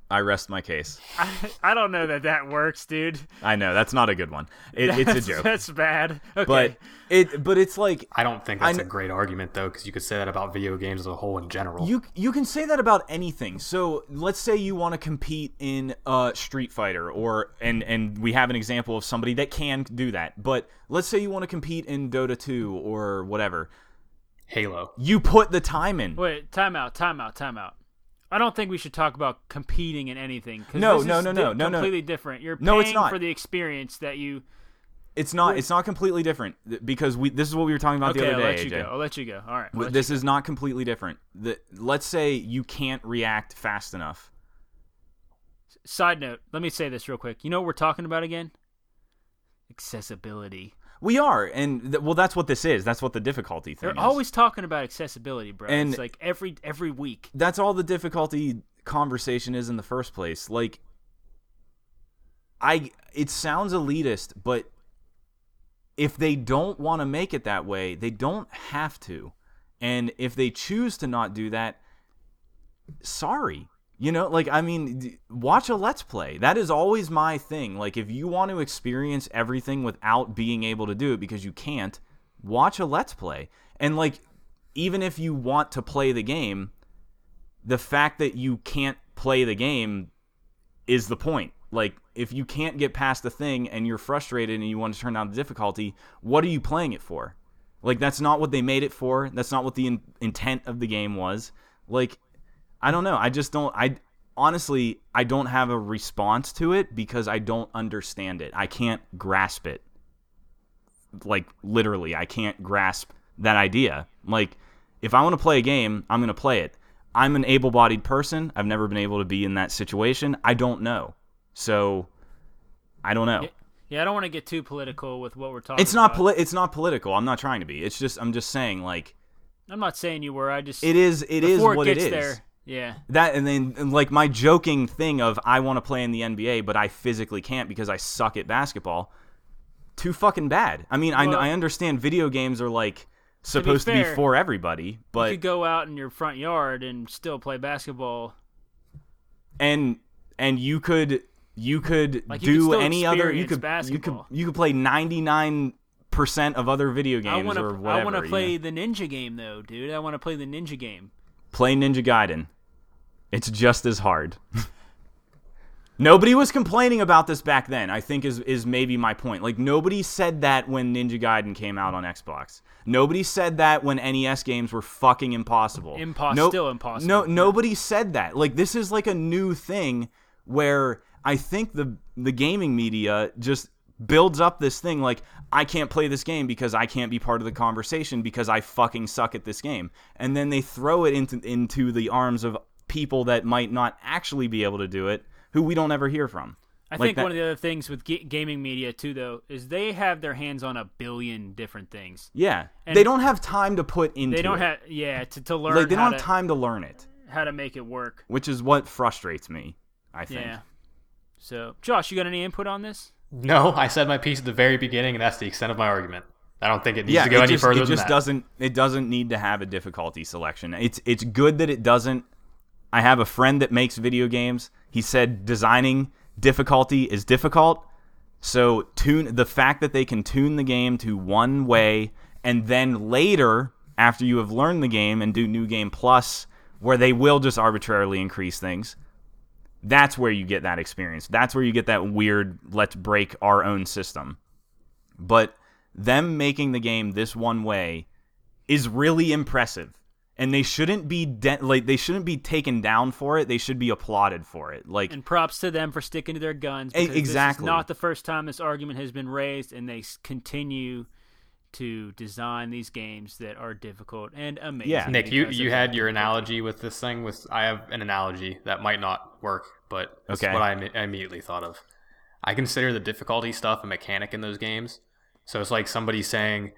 I rest my case. I, I don't know that that works, dude. I know that's not a good one. It, it's a joke, That's bad. Okay. but it but it's like I don't think that's a great argument though, because you could say that about video games as a whole in general. you you can say that about anything. So let's say you want to compete in uh, Street Fighter, or and and we have an example of somebody that can do that. But let's say you want to compete in Dota 2 or whatever. Halo. You put the time in. Wait, time out, time out, time out. I don't think we should talk about competing in anything. No, no, no, no, no, no. Completely different. You're paying No, it's not. for the experience that you. It's not. It's not completely different because we. This is what we were talking about Okay, the I'll other let day. you AJ. go. I'll let you go. All right. This is not completely different. The, let's say you can't react fast enough. Side note. Let me say this real quick. You know what we're talking about again? Accessibility. We are, and th- well, that's what this is. That's what the difficulty thing They're is. always talking about accessibility, bro. And- it's like every every week. that's all the difficulty conversation is in the first place. Like, I it sounds elitist, but if they don't want to make it that way, they don't have to. And if they choose to not do that, sorry. You know, like I mean, watch a let's play. That is always my thing. Like if you want to experience everything without being able to do it because you can't, watch a let's play. And like even if you want to play the game, the fact that you can't play the game is the point. Like, if you can't get past the thing and you're frustrated and you want to turn down the difficulty, what are you playing it for? Like, that's not what they made it for. That's not what the in- intent of the game was. Like, I don't know. I just don't. I honestly, I don't have a response to it because I don't understand it. I can't grasp it. Like, literally, I can't grasp that idea. Like, if I want to play a game, I'm going to play it. I'm an able bodied person. I've never been able to be in that situation. I don't know. So, I don't know. Yeah, I don't want to get too political with what we're talking. It's not poli- it's not political. I'm not trying to be. It's just I'm just saying like I'm not saying you were. I just it is it is what it it is. there. Yeah, That and then like my joking thing of I want to play in the NBA but I physically can't because I suck at basketball. Too fucking bad. I mean, I Well- I understand video games are like supposed to be, fair, for everybody, but you could go out in your front yard and still play basketball. and and you could you could Like, you do still any other you could basketball. you could you could play 99 percent of other video games I want or to. whatever. I want to you play know? the ninja game though, dude. I want to play the ninja game. play Ninja Gaiden. It's just as hard. nobody was complaining about this back then. I think is is maybe my point. Like nobody said that when Ninja Gaiden came out on Xbox. Nobody said that when NES games were fucking impossible. Impos- still impossible. No, nobody said that. Like this is like a new thing where I think the the gaming media just builds up this thing like I can't play this game because I can't be part of the conversation because I fucking suck at this game. And then they throw it into into the arms of people that might not actually be able to do it who we don't ever hear from. I Like think that- one of the other things with ga- gaming media too, though, is they have their hands on a billion different things. Yeah. And they don't have time to put into They don't it. have, yeah, to, to learn like they don't have to time to learn it, how to make it work. which is what frustrates me, I think. Yeah. So, Josh, you got any input on this? No, I said my piece at the very beginning, and that's the extent of my argument. I don't think it needs yeah, to go it any just, further it than just that. doesn't it doesn't need to have a difficulty selection. It's it's good that it doesn't. I have a friend that makes video games. He said designing difficulty is difficult. So tune the fact that they can tune the game to one way and then later after you have learned the game and do new game plus where they will just arbitrarily increase things. That's where you get that experience. That's where you get that weird let's break our own system. But them making the game this one way is really impressive. And they shouldn't be de- like they shouldn't be taken down for it. They should be applauded for it. Like And props to them for sticking to their guns. Because exactly. This is not the first time this argument has been raised, and they continue to design these games that are difficult and amazing. Yeah. Nick, you, you had your analogy with this thing. With I have an analogy that might not work, but it's Okay. what I, imme- I immediately thought of. I consider the difficulty stuff a mechanic in those games. So it's like somebody saying,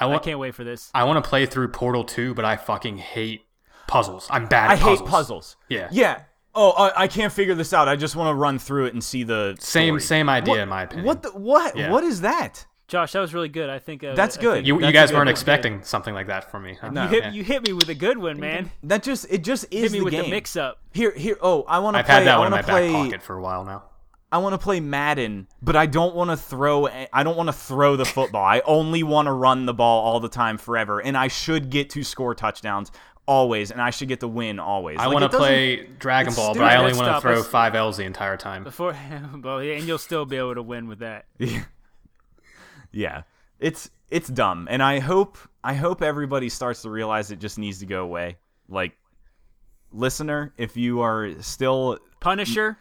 "I I can't wait for this. I want to play through Portal 2, but I fucking hate puzzles. I'm bad. I At hate puzzles. puzzles. Yeah. Yeah. Oh, I, I can't figure this out. I just want to run through it and see the Same story. same idea What- in my opinion. What the, what Yeah. what is that? Josh, that was really good. I think uh, That's I good. think you, That's you a guys good weren't one. expecting something like that from me. huh? No. You hit, Yeah. you hit me with a good one, man. That just it just is Hit me the with game. the mix-up. Here here. Oh, I want to I've play. had that I one in want my to play. back pocket for a while now. I want to play Madden, but I don't want to throw. I don't want to throw the football. I only want to run the ball all the time, forever. And I should get to score touchdowns always, and I should get the win always. I Like, want to play Dragon Ball, but. I only want to throw Let's- five L's the entire time. Before, well, and you'll still be able to win with that. Yeah, it's it's dumb, and I hope I hope everybody starts to realize it just needs to go away. Like, listener, if you are still Punisher,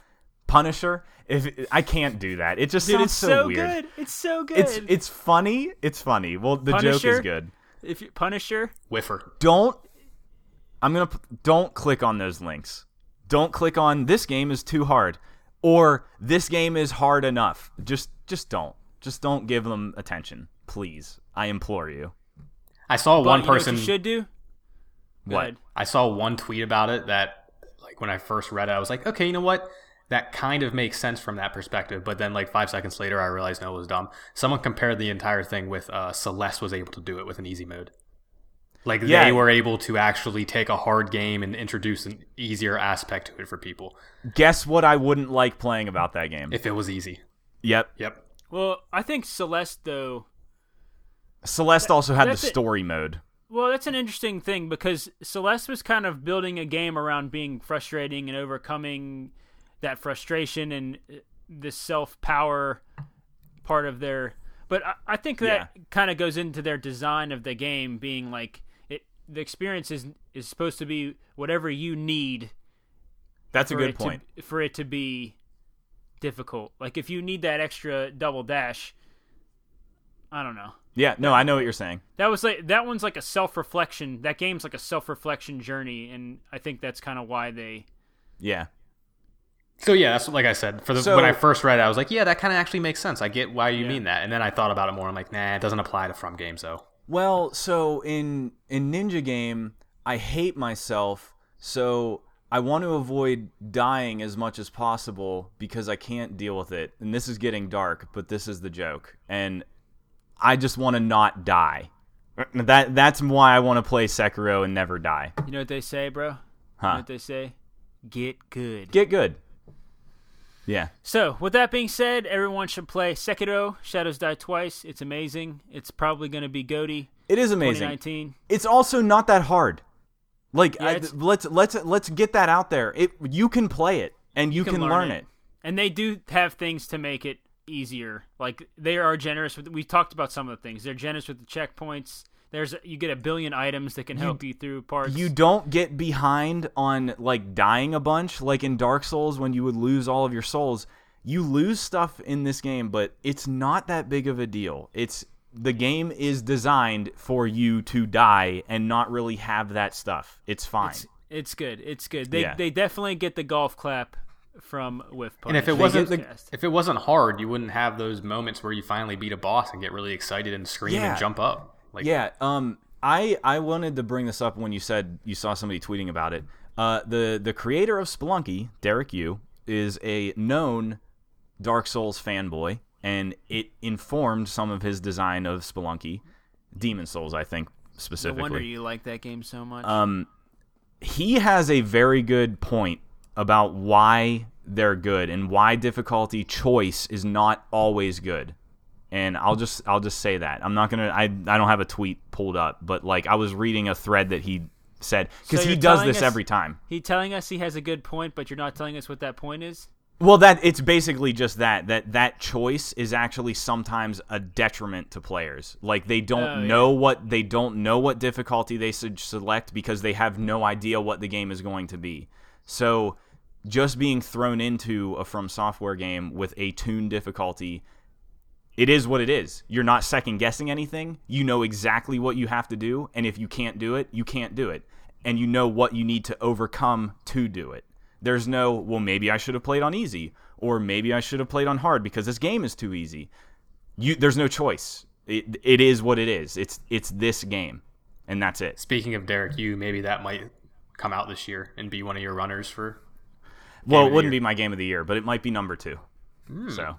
Punisher, if I can't do that, it just dude, sounds it's so, so, weird. good. It's so good. It's it's funny. It's funny. Well, the joke is good. if you, Punisher, Whiffer. don't I'm going to don't click on those links. Don't click on this game is too hard or this game is hard enough. Just just don't. Just don't give them attention, please. I implore you. I saw but one you know what person. you should do. What? ahead. I saw one tweet about it that, like, when I first read it, I was like, okay, you know what? That kind of makes sense from that perspective. But then, like five seconds later, I realized no, it was dumb. Someone compared the entire thing with uh, Celeste was able to do it with an easy mode. Like Yeah. they were able to actually take a hard game and introduce an easier aspect to it for people Guess what I wouldn't like playing about that game? if it was easy. yep. Yep. Well, I think Celeste though. Celeste also had the that's it. story mode. Well, that's an interesting thing because Celeste was kind of building a game around being frustrating and overcoming that frustration and uh, the self power part of their. But I, I think that kind of goes into their design of the game being like it. The experience is is supposed to be whatever you need That's a good point. to, for it to be difficult. Like if you need that extra double dash, I don't know. Yeah, no, I know what you're saying. That was like that one's like a self reflection. That game's like a self reflection journey, and I think that's kind of why they Yeah. So yeah, that's like I said. For the So- when I first read it, I was like, yeah, that kind of actually makes sense. I get why you Yeah. mean that. And then I thought about it more. I'm like, nah, it doesn't apply to from games though. Well, so in in Ninja Game, I hate myself, so I want to avoid dying as much as possible because I can't deal with it. And this is getting dark, but this is the joke. And I just want to not die. Uh, that that's why I want to play Sekiro and never die. You know what they say, bro? You know Huh. what they say? Get good. Get good. Yeah. So, with that being said, everyone should play Sekiro: Shadows Die Twice. It's amazing. It's probably going to be Goaty It is amazing. 2019. It's also not that hard. Like Yeah, I, let's let's let's get that out there. It you can play it and you, can, learn, it. And they do have things to make it easier. Like they are generous with. We talked about some of the things. They're generous with the checkpoints. There's you get a billion items that can help you through parts. You don't get behind on like dying a bunch like in Dark Souls when you would lose all of your souls. You lose stuff in this game, but it's not that big of a deal. It's the game is designed for you to die and not really have that stuff. It's fine. It's, it's good. It's good. They Yeah. they definitely get the golf clap from with. And if it wasn't the- if it wasn't hard, you wouldn't have those moments where you finally beat a boss and get really excited and scream Yeah. and jump up. Like Yeah, um, I I wanted to bring this up when you said you saw somebody tweeting about it. Uh, the the creator of Spelunky, Derek Yu, is a known Dark Souls fanboy, and it informed some of his design of Spelunky, Demon's Souls, I think no specifically. wonder you like that game so much. Um, he has a very good point about why they're good and why difficulty choice is not always good. And I'll just I'll just say that. I'm not gonna I I don't have a tweet pulled up, but like I was reading a thread that he said because So he does this us- every time. he telling us he has a good point, but you're not telling us what that point is. Well, that it's basically just that that that choice is actually sometimes a detriment to players. Like they don't Oh, yeah. know what they don't know what difficulty they should select because they have no idea what the game is going to be. So just being thrown into a from software game with a tuned difficulty it is what it is. You're not second guessing anything. You know exactly what you have to do, and if you can't do it, you can't do it. And you know what you need to overcome to do it. There's no, well, maybe I should have played on easy, or maybe I should have played on hard because this game is too easy. You, there's no choice. It, it is what it is. It's it's this game, and that's it. speaking of Derek Yu maybe that might come out this year and be one of your runners for. Well, it wouldn't be my game of the year, but it might be number two. Hmm. So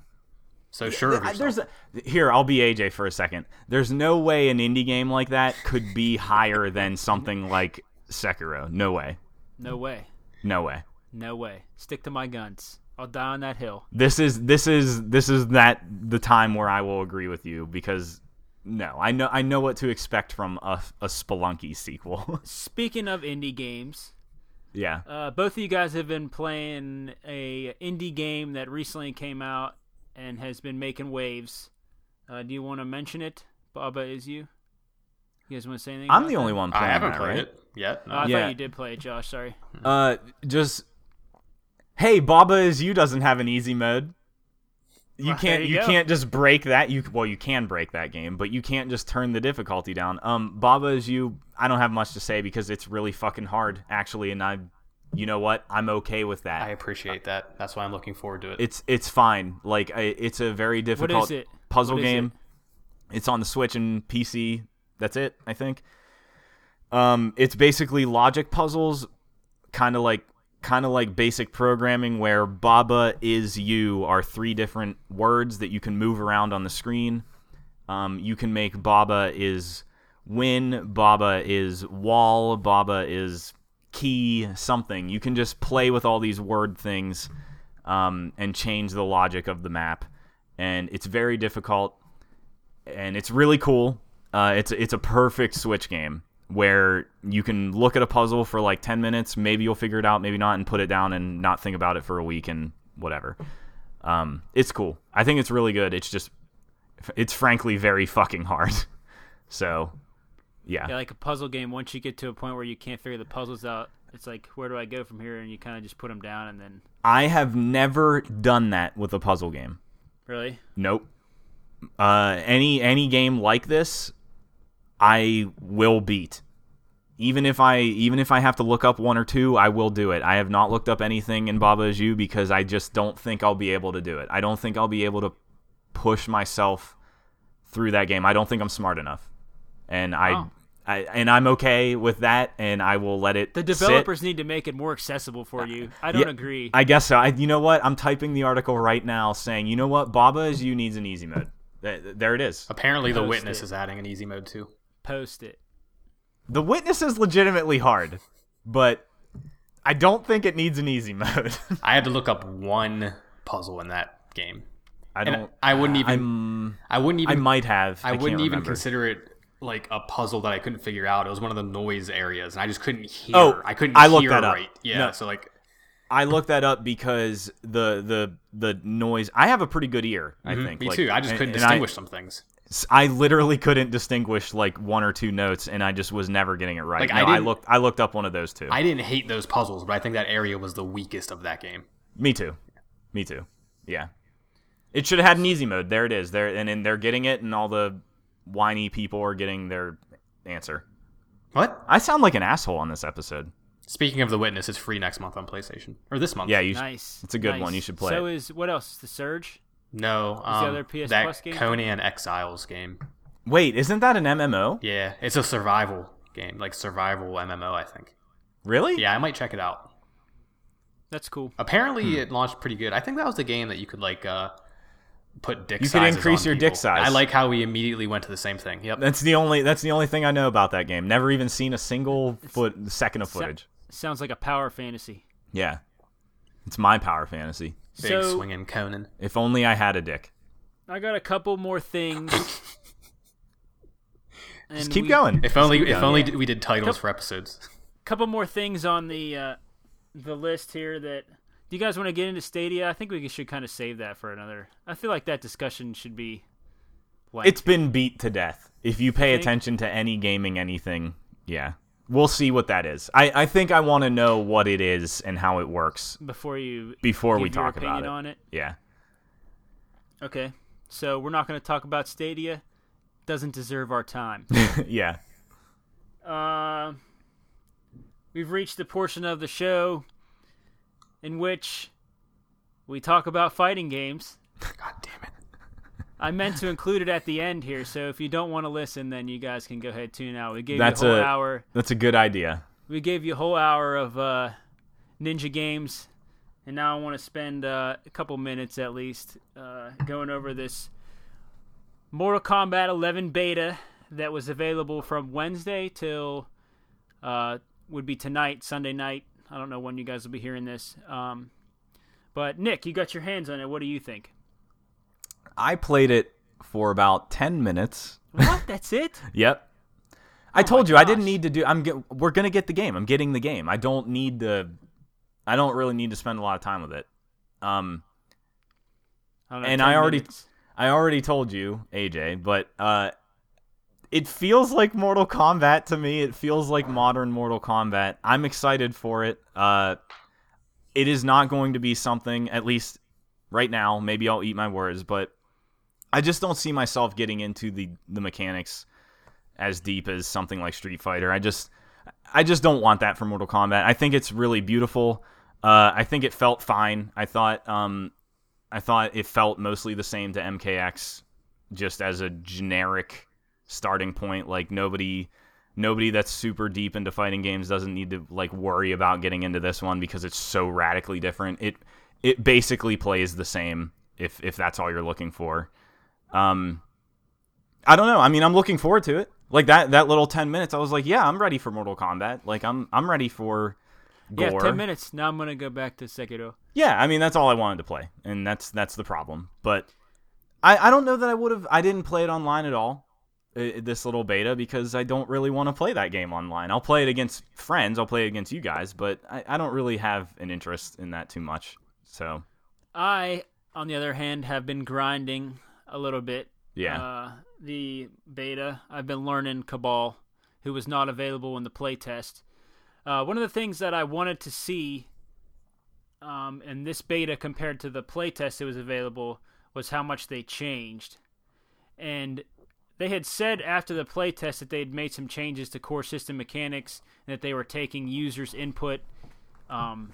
So sure of yourself. there's a, here I'll be AJ for a second. There's no way an indie game like that could be higher than something like Sekiro. No way. No way. No way. No way. Stick to my guns. I'll die on that hill. This is this is this is that the time where I will agree with you because no, I know I know what to expect from a, a Spelunky sequel. Speaking of indie games, yeah. uh, both of you guys have been playing a indie game that recently came out and has been making waves. Uh, do you want to mention it? Baba is you. You guys want to say anything? I'm about the only that? one playing I haven't that, played right? it yet. No. Oh, I Yeah. thought you did play it, Josh. Sorry. Uh just Hey, Baba is you doesn't have an easy mode. You Well, can't you, you can't just break that. You well you can break that game, but you can't just turn the difficulty down. Um Baba is you I don't have much to say because it's really fucking hard actually and I you know what? I'm okay with that. I appreciate that. That's why I'm looking forward to it. it's it's fine. Like I, it's a very difficult it? puzzle What is game. It's on the Switch and PC. That's it, I think. Um, it's basically logic puzzles, kind of like kind of like basic programming, where Baba is you are three different words that you can move around on the screen. Um, you can make Baba is win, Baba is wall, Baba is key, something. You can just play with all these word things um, and change the logic of the map. And it's very difficult, and it's really cool. Uh, it's it's a perfect Switch game where you can look at a puzzle for like 10 minutes, maybe you'll figure it out, maybe not, and put it down and not think about it for a week and whatever. Um, it's cool. I think it's really good. It's just, it's frankly very fucking hard. So, yeah. Yeah, like a puzzle game. Once you get to a point where you can't figure the puzzles out, it's like, where do I go from here? And you kind of just put them down, and then I have never done that with a puzzle game. really, Nope. Uh, any any game like this, I will beat. even if I even if I have to look up one or two, I will do it. I have not looked up anything in Baba Is You because I just don't think I'll be able to do it. I don't think I'll be able to push myself through that game. I don't think I'm smart enough, and I, Oh. I and I'm okay with that, and I will let it. The sit. developers need to make it more accessible for you. I don't Yeah, agree. I guess so. I, you know what? I'm typing the article right now saying, you know what? Baba Is You needs an easy mode. There it is. Apparently, the witness it. is adding an easy mode too. Post it. The witness is legitimately hard, but I don't think it needs an easy mode. I had to look up one puzzle in that game. I don't. I wouldn't even. I'm, I wouldn't even. I might have. I, can't wouldn't even remember. consider it like a puzzle that I couldn't figure out. It was one of the noise areas, and I just couldn't hear. Oh, I couldn't I looked hear that up. right. Yeah, No. so like I looked that up because the the the noise. I have a pretty good ear. I mhm, think. me Like, too. I just couldn't and I- distinguish some things. I literally couldn't distinguish like one or two notes, and I just was never getting it right. Like, no, I I, looked. I looked up one of those too. I didn't hate those puzzles, but I think that area was the weakest of that game. Me too. Me too. Yeah. It should have had an easy mode. There it is. There and, and they're getting it, and all the whiny people are getting their answer. What? I sound like an asshole on this episode. Speaking of the witness, it's free next month on PlayStation or this month. Yeah, you. sh- Nice. It's a good nice. one. You should play So it. is what else? The Surge. No, um, the other PS that Plus game? Conan Exiles game. Wait, isn't that an MMO? Yeah, it's a survival game, like survival MMO. I think. Really? Yeah, I might check it out. That's cool. Apparently, Hmm. it launched pretty good. I think that was the game that you could like uh, put dick. Size. You could increase on your people. dick size. I like how we immediately went to the same thing. Yep. That's the only. That's the only thing I know about that game. Never even seen a single foot second of footage. Sounds like a power fantasy. Yeah. It's my power fantasy. Big so swinging Conan. If only I had a dick. I got a couple more things. Just keep we- going. If only, if going. only we did titles Couple- for episodes. couple more things on the uh, the list here that do you guys want to get into Stadia? I think we should kind of save that for another. I feel like that discussion should be. Like, It's been beat to death. If you pay Think- attention to any gaming anything, yeah. We'll see what that is. I, I think I want to know what it is and how it works before you before we talk about it. on it. Yeah. Okay, so we're not going to talk about Stadia. Doesn't deserve our time. yeah. uh, we've reached the portion of the show in which we talk about fighting games. God damn it. I meant to include it at the end here, so if you don't want to listen, then you guys can go ahead tune out. We gave That's you a whole a- hour. That's a good idea. We gave you a whole hour of uh, Ninja games, and now I want to spend uh, a couple minutes at least uh, going over this Mortal Kombat 11 beta that was available from Wednesday till uh, would be tonight, Sunday night. I don't know when you guys will be hearing this. Um, but Nick, you got your hands on it. What do you think? I played it for about 10 minutes. What? That's it? Yep. I told you I didn't need to do I'm get, we're going to get the game. I'm getting the game. I don't need to I don't really need to spend a lot of time with it. Um I don't know, And I already- minutes. I already told you, AJ, but uh, it feels like Mortal Kombat to me. It feels like modern Mortal Kombat. I'm excited for it. Uh, it is not going to be something, at least right now. Maybe I'll eat my words, but I just don't see myself getting into the the mechanics as deep as something like Street Fighter. I just I just don't want that for Mortal Kombat. I think it's really beautiful. Uh, I think it felt fine. I thought um, I thought it felt mostly the same to MKX, just as a generic starting point. Like nobody, nobody that's super deep into fighting games doesn't need to like worry about getting into this one because it's so radically different. It it basically plays the same if if that's all you're looking for. Um, I don't know. I mean, I'm looking forward to it. Like that that little ten minutes, I was like, yeah, I'm ready for Mortal Kombat. Like I'm I'm ready for gore. Yeah, 10 minutes. Now I'm going to go back to Sekiro. Yeah, I mean that's all I wanted to play, and that's that's the problem. But I I don't know that I would have. I didn't play it online at all. Uh, This little beta because I don't really want to play that game online. I'll play it against friends. I'll play it against you guys, but I, I don't really have an interest in that too much. So I, on the other hand, have been grinding a little bit. yeah, Uh, the beta. I've been learning Kabal, who was not available in the playtest. Uh, one of the things that I wanted to see um, in this beta compared to the playtest that was available was how much they changed. And they had said after the playtest that they had made some changes to core system mechanics and that they were taking users' input um,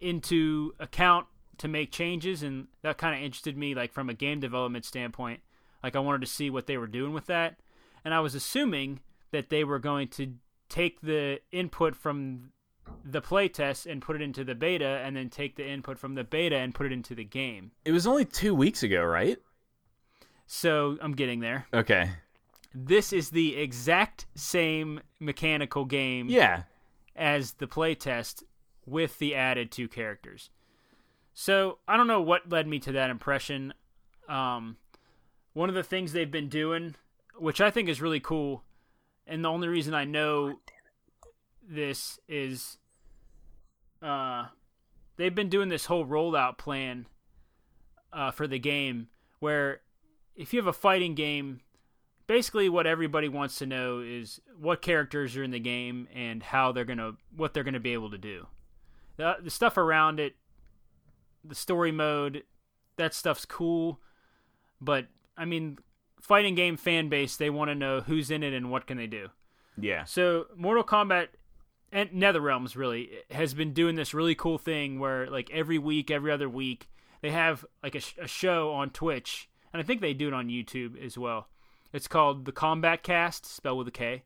into account to make changes, and that kind of interested me, like from a game development standpoint. Like I wanted to see what they were doing with that, and I was assuming that they were going to take the input from the playtest and put it into the beta, and then take the input from the beta and put it into the game. It was only two weeks ago, right? So I'm getting there. Okay. This is the exact same mechanical game Yeah. as the playtest with the added two characters. So I don't know what led me to that impression. Um, one of the things they've been doing, which I think is really cool, and the only reason I know this is uh, they've been doing this whole rollout plan uh, for the game where if you have a fighting game, basically what everybody wants to know is what characters are in the game and how they're gonna what they're gonna be able to do. The, the stuff around it, the story mode, that stuff's cool, but I mean, fighting game fan base they want to know who's in it and what can they do. Yeah. So Mortal Kombat and NetherRealms really has been doing this really cool thing where like every week, every other week, they have like a, sh- a show on Twitch, and I think they do it on YouTube as well. It's called the Kombat Cast, spelled with a K,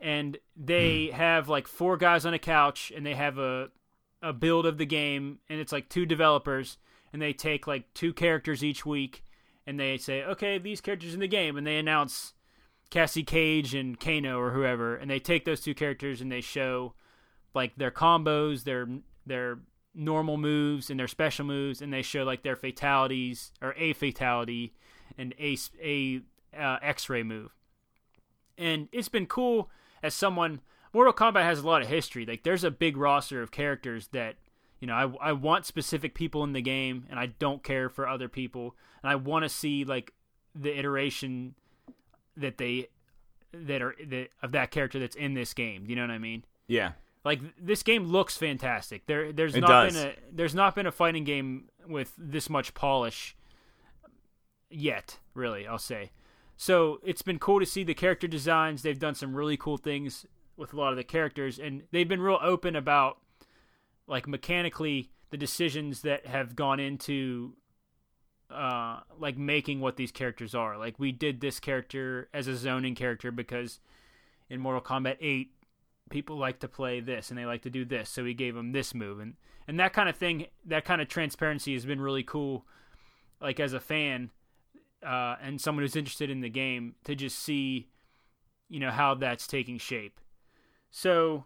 and they hmm. have like four guys on a couch, and they have a a build of the game, and it's like two developers, and they take like two characters each week, and they say, okay, these characters in the game, and they announce Cassie Cage and Kano or whoever, and they take those two characters and they show like their combos, their their normal moves and their special moves, and they show like their fatalities or a fatality and a a uh, X-ray move. And it's been cool as someone. Mortal Kombat has a lot of history. Like there's a big roster of characters that you know I I want specific people in the game, and I don't care for other people, and I want to see like the iteration that they that are that of that character that's in this game. You know what I mean? Yeah. Like this game looks fantastic. There there's It not does. been a there's not been a fighting game with this much polish yet, really, I'll say. So it's been cool to see the character designs. They've done some really cool things with a lot of the characters and they've been real open about like mechanically the decisions that have gone into uh like making what these characters are. Like we did this character as a zoning character because in Mortal Kombat 8 people like to play this and they like to do this, so we gave them this move and and that kind of thing, that kind of transparency has been really cool like as a fan uh and someone who's interested in the game to just see you know how that's taking shape. So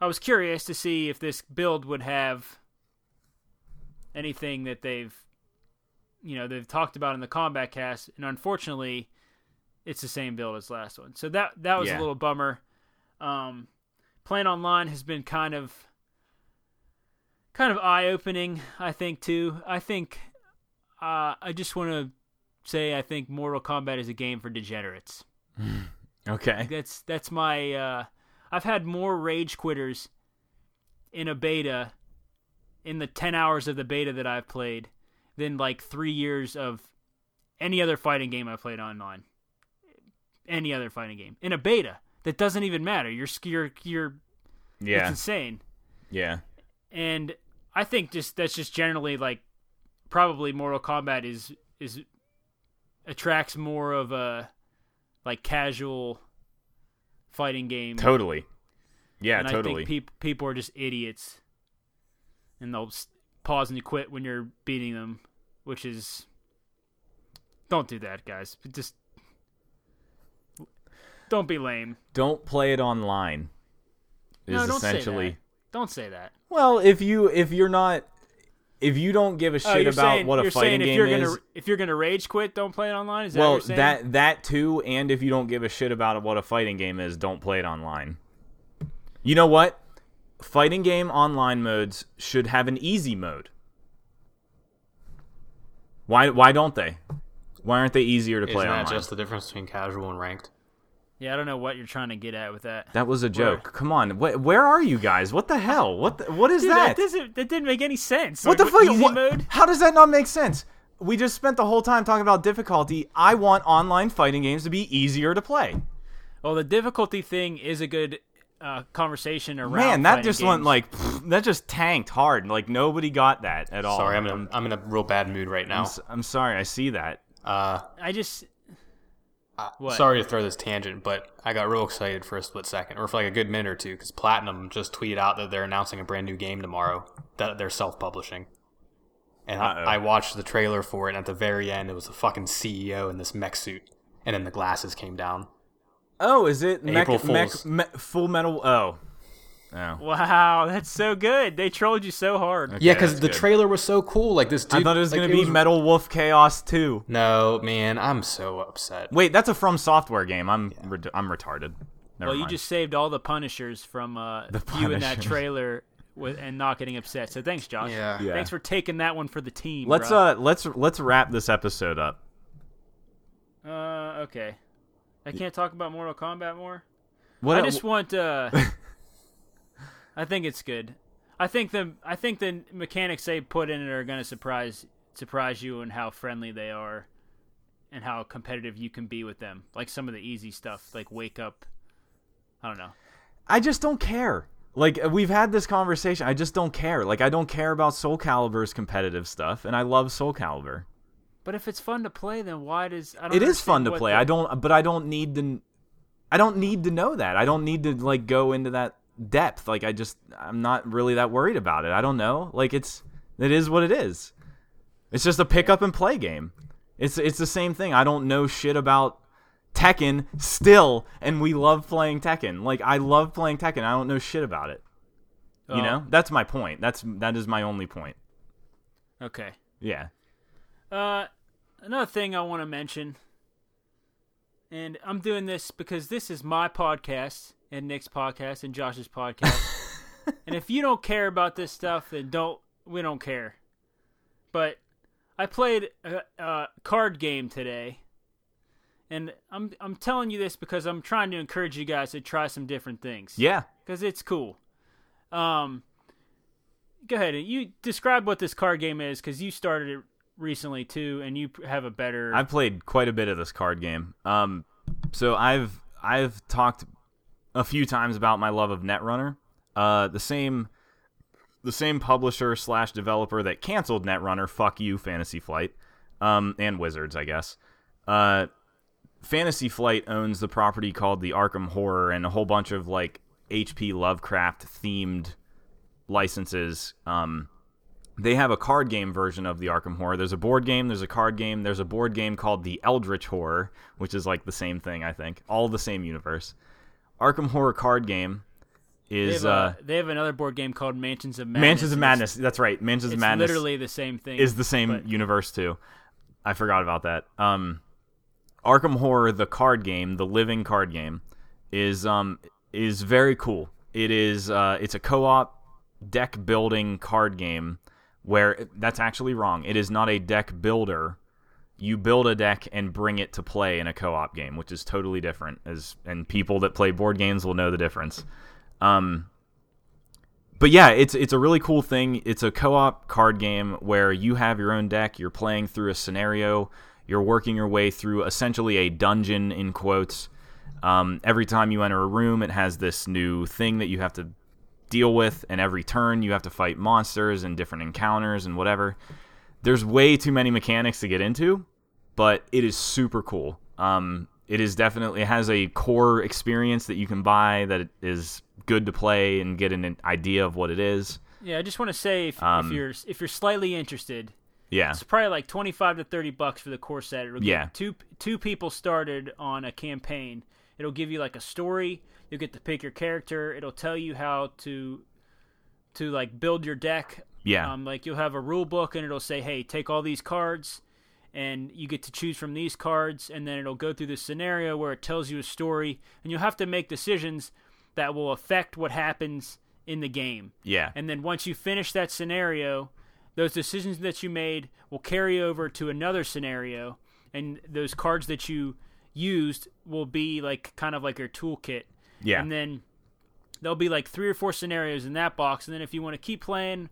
I was curious to see if this build would have anything that they've you know they've talked about in the Kombat Cast and unfortunately it's the same build as last one so that that was Yeah. a little bummer um playing online has been kind of kind of eye-opening i think too i think uh i just want to say i think mortal kombat is a game for degenerates Okay. that's that's my uh I've had more rage quitters in a beta in the 10 hours of the beta that I've played than like 3 years of any other fighting game I've played online. Any other fighting game. In a beta that doesn't even matter. You're you're you're it's insane. Yeah. And I think just that's just generally like probably Mortal Kombat is is attracts more of a like casual fighting game. Totally. Yeah, and totally. I think peop- people are just idiots, and they'll pause and quit when you're beating them, which is don't do that, guys. Just don't be lame. Don't play it online. Is no, don't essentially say that. Don't say that. Well, if you if you're not if you don't give a Oh, shit you're about saying, what a you're fighting saying if game you're is, gonna if you're gonna rage quit, don't play it online. Is that well, what you're saying? that that too, and if you don't give a shit about what a fighting game is, don't play it online. You know what? Fighting game online modes should have an easy mode. Why why don't they? Why aren't they easier to play Isn't that online? just the difference between casual and ranked? Yeah, I don't know what you're trying to get at with that. that was a joke. Come on, wh- where are you guys? What the hell? What the, what is Dude, that? that doesn't that didn't make any sense. what Like, the fuck? Easy what- mode? How does that not make sense? we just spent the whole time talking about difficulty. I want online fighting games to be easier to play. Well, the difficulty thing is a good uh, conversation around. Man, that just games. went like pfft, that just tanked hard. Like nobody got that at all. Sorry, I'm in a, I'm in a real bad mood right now. I'm, s- I'm sorry. I see that. Uh, I just. Uh, what? sorry to throw this tangent, but I got real excited for a split second, or for like a good minute or two, because Platinum just tweeted out that they're announcing a brand new game tomorrow that they're self-publishing. And I, I watched the trailer for it, and at the very end, it was the fucking CEO in this mech suit, and then the glasses came down. Oh, is it mech, April mech, Fools. me, Full Metal? Oh, oh. Wow, that's so good. They trolled you so hard. Okay, yeah, because the good. trailer was so cool. Like this dude. I thought it was like, gonna be Metal Wolf Chaos 2. No, man, I'm so upset. Wait, that's a From Software game. I'm re- I'm retarded. Never Well, you just saved all the Punishers from uh, The you in that trailer with, and not getting upset. So thanks, Josh. Yeah. Yeah. Thanks for taking that one for the team. let's bro. uh let's let's wrap this episode up. Uh, okay. I can't talk about Mortal Kombat more. What I just want. Uh, I think it's good. I think the I think the mechanics they put in it are gonna surprise surprise you and how friendly they are, and how competitive you can be with them. Like some of the easy stuff, like wake up. I don't know. I just don't care. Like uh, we've had this conversation. I just don't care. Like I don't care about Soul Calibur's competitive stuff, and I love Soul Calibur. But if it's fun to play, then why does I don't It is fun to play. the- I don't, but I don't need to. I don't need to know that. I don't need to like go into that depth. Like I just, I'm not really that worried about it. I don't know. Like it's, it is what it is. It's just a pick up and play game. It's it's the same thing. I don't know shit about Tekken still, and we love playing Tekken. Like I love playing Tekken. I don't know shit about it. You Oh, know, that's my point. That's that is my only point. Okay. Yeah. Uh, another thing I want to mention, and I'm doing this because this is my podcast and Nick's podcast and Josh's podcast. and if you don't care about this stuff, then don't. We don't care. But I played a, a card game today, and I'm I'm telling you this because I'm trying to encourage you guys to try some different things. Yeah. because it's cool. Um, go ahead and you describe what this card game is because you started it recently too, and you have a better. I've played quite a bit of this card game. Um, so I've I've talked a few times about my love of Netrunner. Uh, the same the same publisher slash developer that canceled Netrunner. Fuck you, Fantasy Flight, um, and Wizards, I guess. Uh, Fantasy Flight owns the property called the Arkham Horror and a whole bunch of like HP Lovecraft themed licenses. Um, they have a card game version of the Arkham Horror. There's a board game, there's a card game, there's a board game called the Eldritch Horror, which is like the same thing, I think. All the same universe. Arkham Horror card game they is have, uh, a, they have another board game called Mansions of Madness. Mansions of Madness. That's right. Mansions of Madness literally the same thing. is the same but- universe too. I forgot about that. Um, Arkham Horror, the card game, the living card game, is um is very cool. It is uh it's a co-op deck building card game where that's actually wrong. It is not a deck builder. You build a deck and bring it to play in a co-op game, which is totally different. As and people that play board games will know the difference. Um, but yeah, it's it's a really cool thing. It's a co-op card game where you have your own deck. You're playing through a scenario. You're working your way through essentially a dungeon in quotes. Um, every time you enter a room, it has this new thing that you have to deal with, and every turn you have to fight monsters and different encounters and whatever. There's way too many mechanics to get into, but it is super cool. Um, it is definitely it has a core experience that you can buy that is good to play and get an idea of what it is. Yeah, I just want to say if, Um, if you're if you're slightly interested, Yeah, it's probably like twenty five to thirty bucks for the core set. It'll Yeah. two two people started on a campaign. It'll give you like a story. You'll get to pick your character. It'll tell you how to to like build your deck. Yeah. Um, like you'll have a rule book and it'll say, "Hey, take all these cards." And you get to choose from these cards, and then it'll go through this scenario where it tells you a story, and you'll have to make decisions that will affect what happens in the game. yeah, And then once you finish that scenario, those decisions that you made will carry over to another scenario, and those cards that you used will be like kind of like your toolkit. yeah, And then there'll be like three or four scenarios in that box, and then if you want to keep playing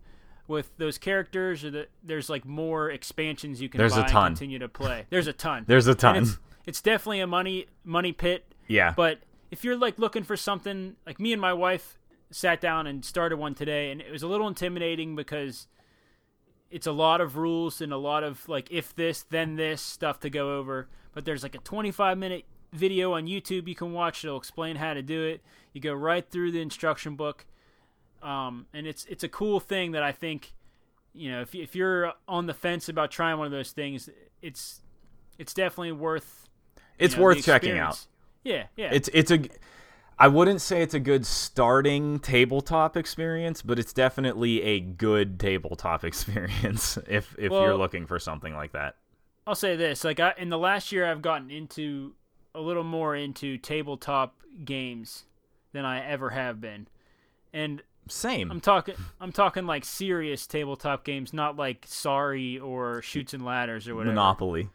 with those characters, or the, there's like more expansions you can There's a buy and continue to play. There's a ton. There's a ton. it's, it's definitely a money money pit. Yeah. But if you're like looking for something, like me and my wife sat down and started one today, and it was a little intimidating because it's a lot of rules and a lot of like if this then this stuff to go over. But there's like a 25 minute video on YouTube you can watch. It'll explain how to do it. You go right through the instruction book, um, and it's it's a cool thing that I think you know if if you're on the fence about trying one of those things, it's it's definitely worth it's know, worth checking out. Yeah, yeah. It's it's a I wouldn't say it's a good starting tabletop experience, but it's definitely a good tabletop experience if if you're looking for something like that. I'll say this: like I, in the last year, I've gotten into a little more into tabletop games than I ever have been, and Same. I'm talking I'm talking like serious tabletop games, not like Sorry or Chutes and Ladders or whatever. Monopoly.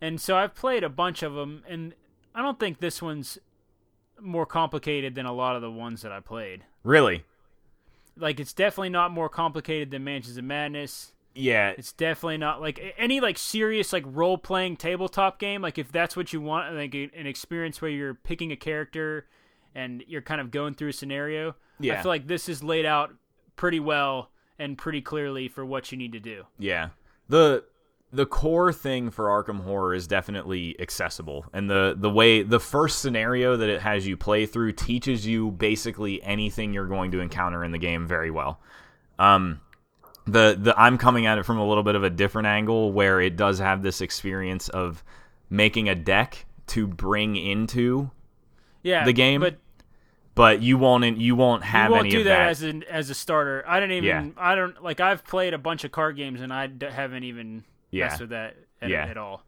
And so I've played a bunch of them, and I don't think this one's more complicated than a lot of the ones that I played. Really? Like it's definitely not more complicated than Mansions of Madness. Yeah. It's definitely not like any like serious like role playing tabletop game. Like if that's what you want, like an experience where you're picking a character and you're kind of going through a scenario. Yeah. I feel like this is laid out pretty well and pretty clearly for what you need to do. Yeah. The the core thing for Arkham Horror is definitely accessible. And the the way the first scenario that it has you play through teaches you basically anything you're going to encounter in the game very well. Um the the I'm coming at it from a little bit of a different angle where it does have this experience of making a deck to bring into Yeah, The game? but but you won't you won't have you won't any do of that, that. as an as a starter. I don't even. Yeah. I don't like. I've played a bunch of card games and I d- haven't even Yeah. messed with that at, Yeah. at all.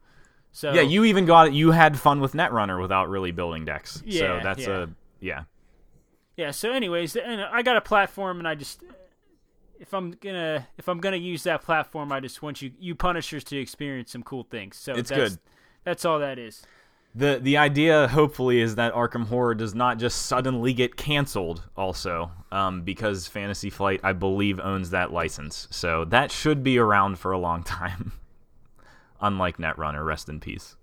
So yeah, you even got it. You had fun with Netrunner without really building decks. Yeah, so that's yeah. a yeah. Yeah. So, anyways, and I got a platform, and I just if I'm gonna if I'm gonna use that platform, I just want you you Punishers to experience some cool things. So It's that's, good. That's all that is. The the idea hopefully is that Arkham Horror does not just suddenly get canceled also um, because Fantasy Flight I believe owns that license. So that should be around for a long time. Unlike Netrunner, rest in peace.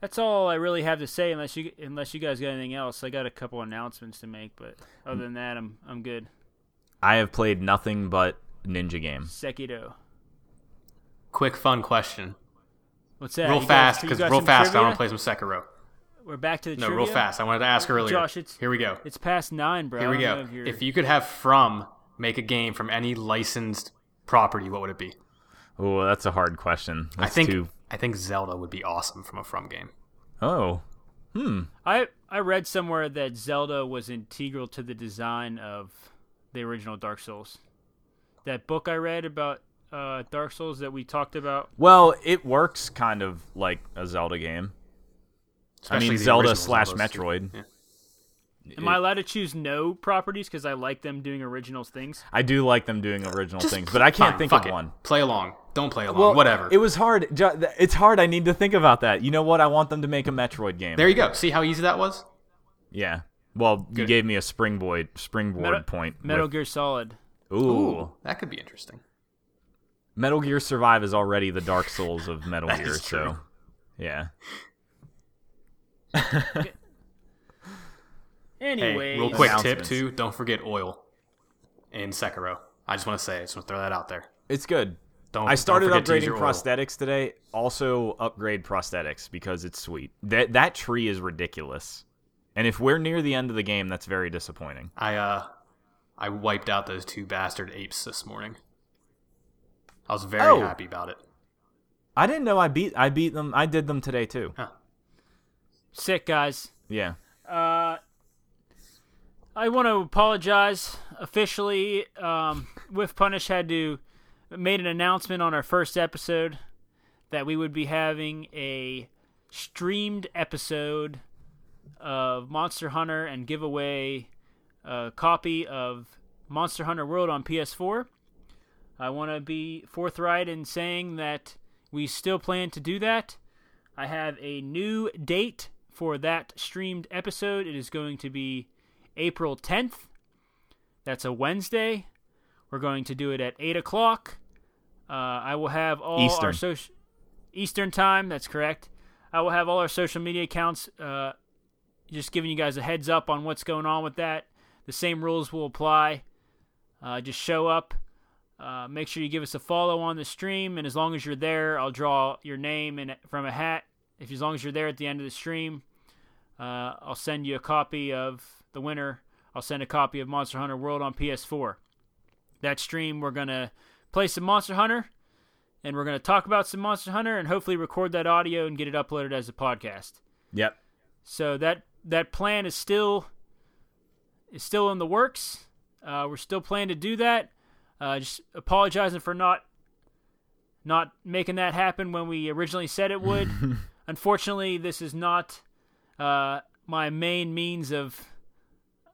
That's all I really have to say, unless you unless you guys got anything else. I got a couple announcements to make, but other than that, I'm I'm good. I have played nothing but ninja games. Sekiro Quick fun question, What's that? real You fast because got real some fast. I want to play some Sekiro. We're back to the No, trivia? real fast. I wanted to ask earlier. Josh, it's- Here we go. It's past nine, bro. Here we go. if you're- If you could have From make a game from any licensed property, what would it be? Oh, that's a hard question. I think too- I think Zelda would be awesome from a From game. Oh, hmm. I I read somewhere that Zelda was integral to the design of the original Dark Souls. That book I read about uh, Dark Souls that we talked about. Well, it works kind of like a Zelda game. I mean, Zelda slash Zeldas. Metroid. Yeah. Am I allowed to choose no properties because I like them doing original things? I do like them doing original things, but I can't Fine, think of it. one. Play along. Don't play along. Whatever. It was hard. It's hard. I need to think about that. You know what? I want them to make a Metroid game. there you go. See how easy that was? yeah. Well, you gave me a springboard springboard Metal, point. Metal with- Gear Solid. Ooh. That could be interesting. Metal Gear Survive is already the Dark Souls of Metal Gear, true. so yeah. Anyway, Hey, real quick tip too: don't forget oil in Sekiro. I just want to say, I just want to throw that out there. It's good. Don't. I started don't forget to use upgrading your oil. prosthetics today. Also upgrade prosthetics because it's sweet. That that tree is ridiculous. And if we're near the end of the game, that's very disappointing. I uh, I wiped out those two bastard apes this morning. I was very Oh. happy about it. I didn't know I beat I beat them. I did them today too. sick guys. Yeah. Uh, I want to apologize officially. Um, Whiff Punish had to made an announcement on our first episode that we would be having a streamed episode of Monster Hunter and give away a copy of Monster Hunter World on PS4. I want to be forthright in saying that we still plan to do that. I have a new date for that streamed episode. It is going to be April 10th. That's a Wednesday. We're going to do it at eight o'clock. Uh, I will have all Eastern. our social Eastern time. That's correct. I will have all our social media accounts. Uh, just giving you guys a heads up on what's going on with that. The same rules will apply. Uh, just show up. Uh, make sure you give us a follow on the stream, and as long as you're there, I'll draw your name in, from a hat. If as long as you're there at the end of the stream, uh, I'll send you a copy of the winner. I'll send a copy of Monster Hunter World on PS4. That stream, we're gonna play some Monster Hunter, and we're gonna talk about some Monster Hunter, and hopefully record that audio and get it uploaded as a podcast. Yep. So that that plan is still is still in the works. Uh, we're still planning to do that. Uh, just apologizing for not not making that happen when we originally said it would. Unfortunately, this is not uh, my main means of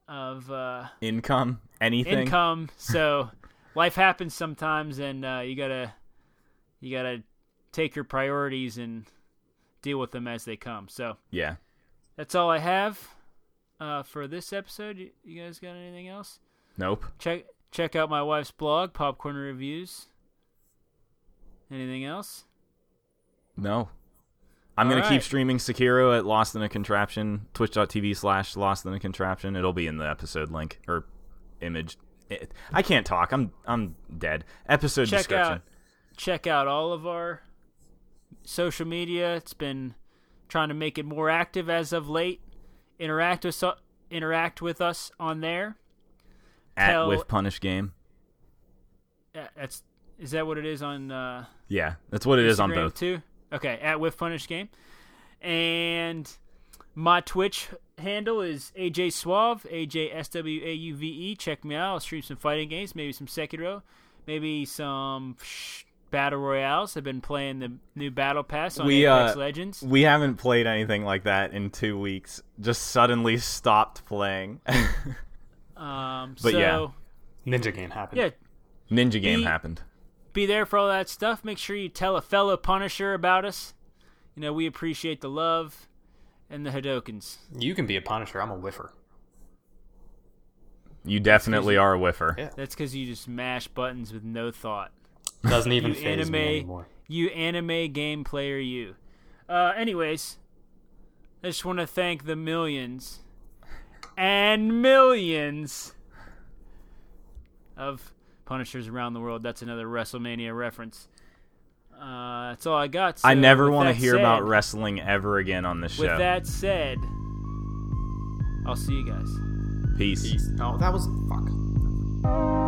of uh, Income, anything. income. So life happens sometimes, and uh, you gotta you gotta take your priorities and deal with them as they come. So Yeah. that's all I have uh, for this episode. You, you guys got anything else? Nope. Check check out my wife's blog, Popcorn Reviews. Anything else? No. I'm gonna All keep streaming Sekiro at Lost in a Contraption, twitch.tv slash Lost in a Contraption. It'll be in the episode link or image. I can't talk. I'm I'm dead. Episode Check description. out check out all of our social media. It's been trying to make it more active as of late. Interact with so- interact with us on there. At tell- Whiff Punish Game. Uh, That's is that what it is on uh, Yeah, that's what it is on Instagram both. too. Okay, at whiff punish game, and my Twitch handle is AJ Swauve, A J S W A U V E. Check me out. I'll stream some fighting games, maybe some Sekiro, maybe some sh- battle royales. I've been playing the new battle pass on We, Apex uh, Legends. We haven't played anything like that in two weeks. Just suddenly stopped playing. Um, but so, yeah. Ninja game happened. yeah, Ninja Game He- happened. be there for all that stuff. Make sure you tell a fellow Punisher about us. You know, we appreciate the love and the Hadokens. You can be a Punisher. I'm a whiffer. You definitely are a whiffer. Yeah. That's because you just mash buttons with no thought. Doesn't even You phase me anime- anymore. You anime game player, you. Uh, anyways, I just want to thank the millions and millions of Punishers around the world. That's another WrestleMania reference. Uh, that's all I got. I never want to that hear about wrestling ever again on this show. With that said, I'll see you guys. Peace. Peace. Oh, that was fuck.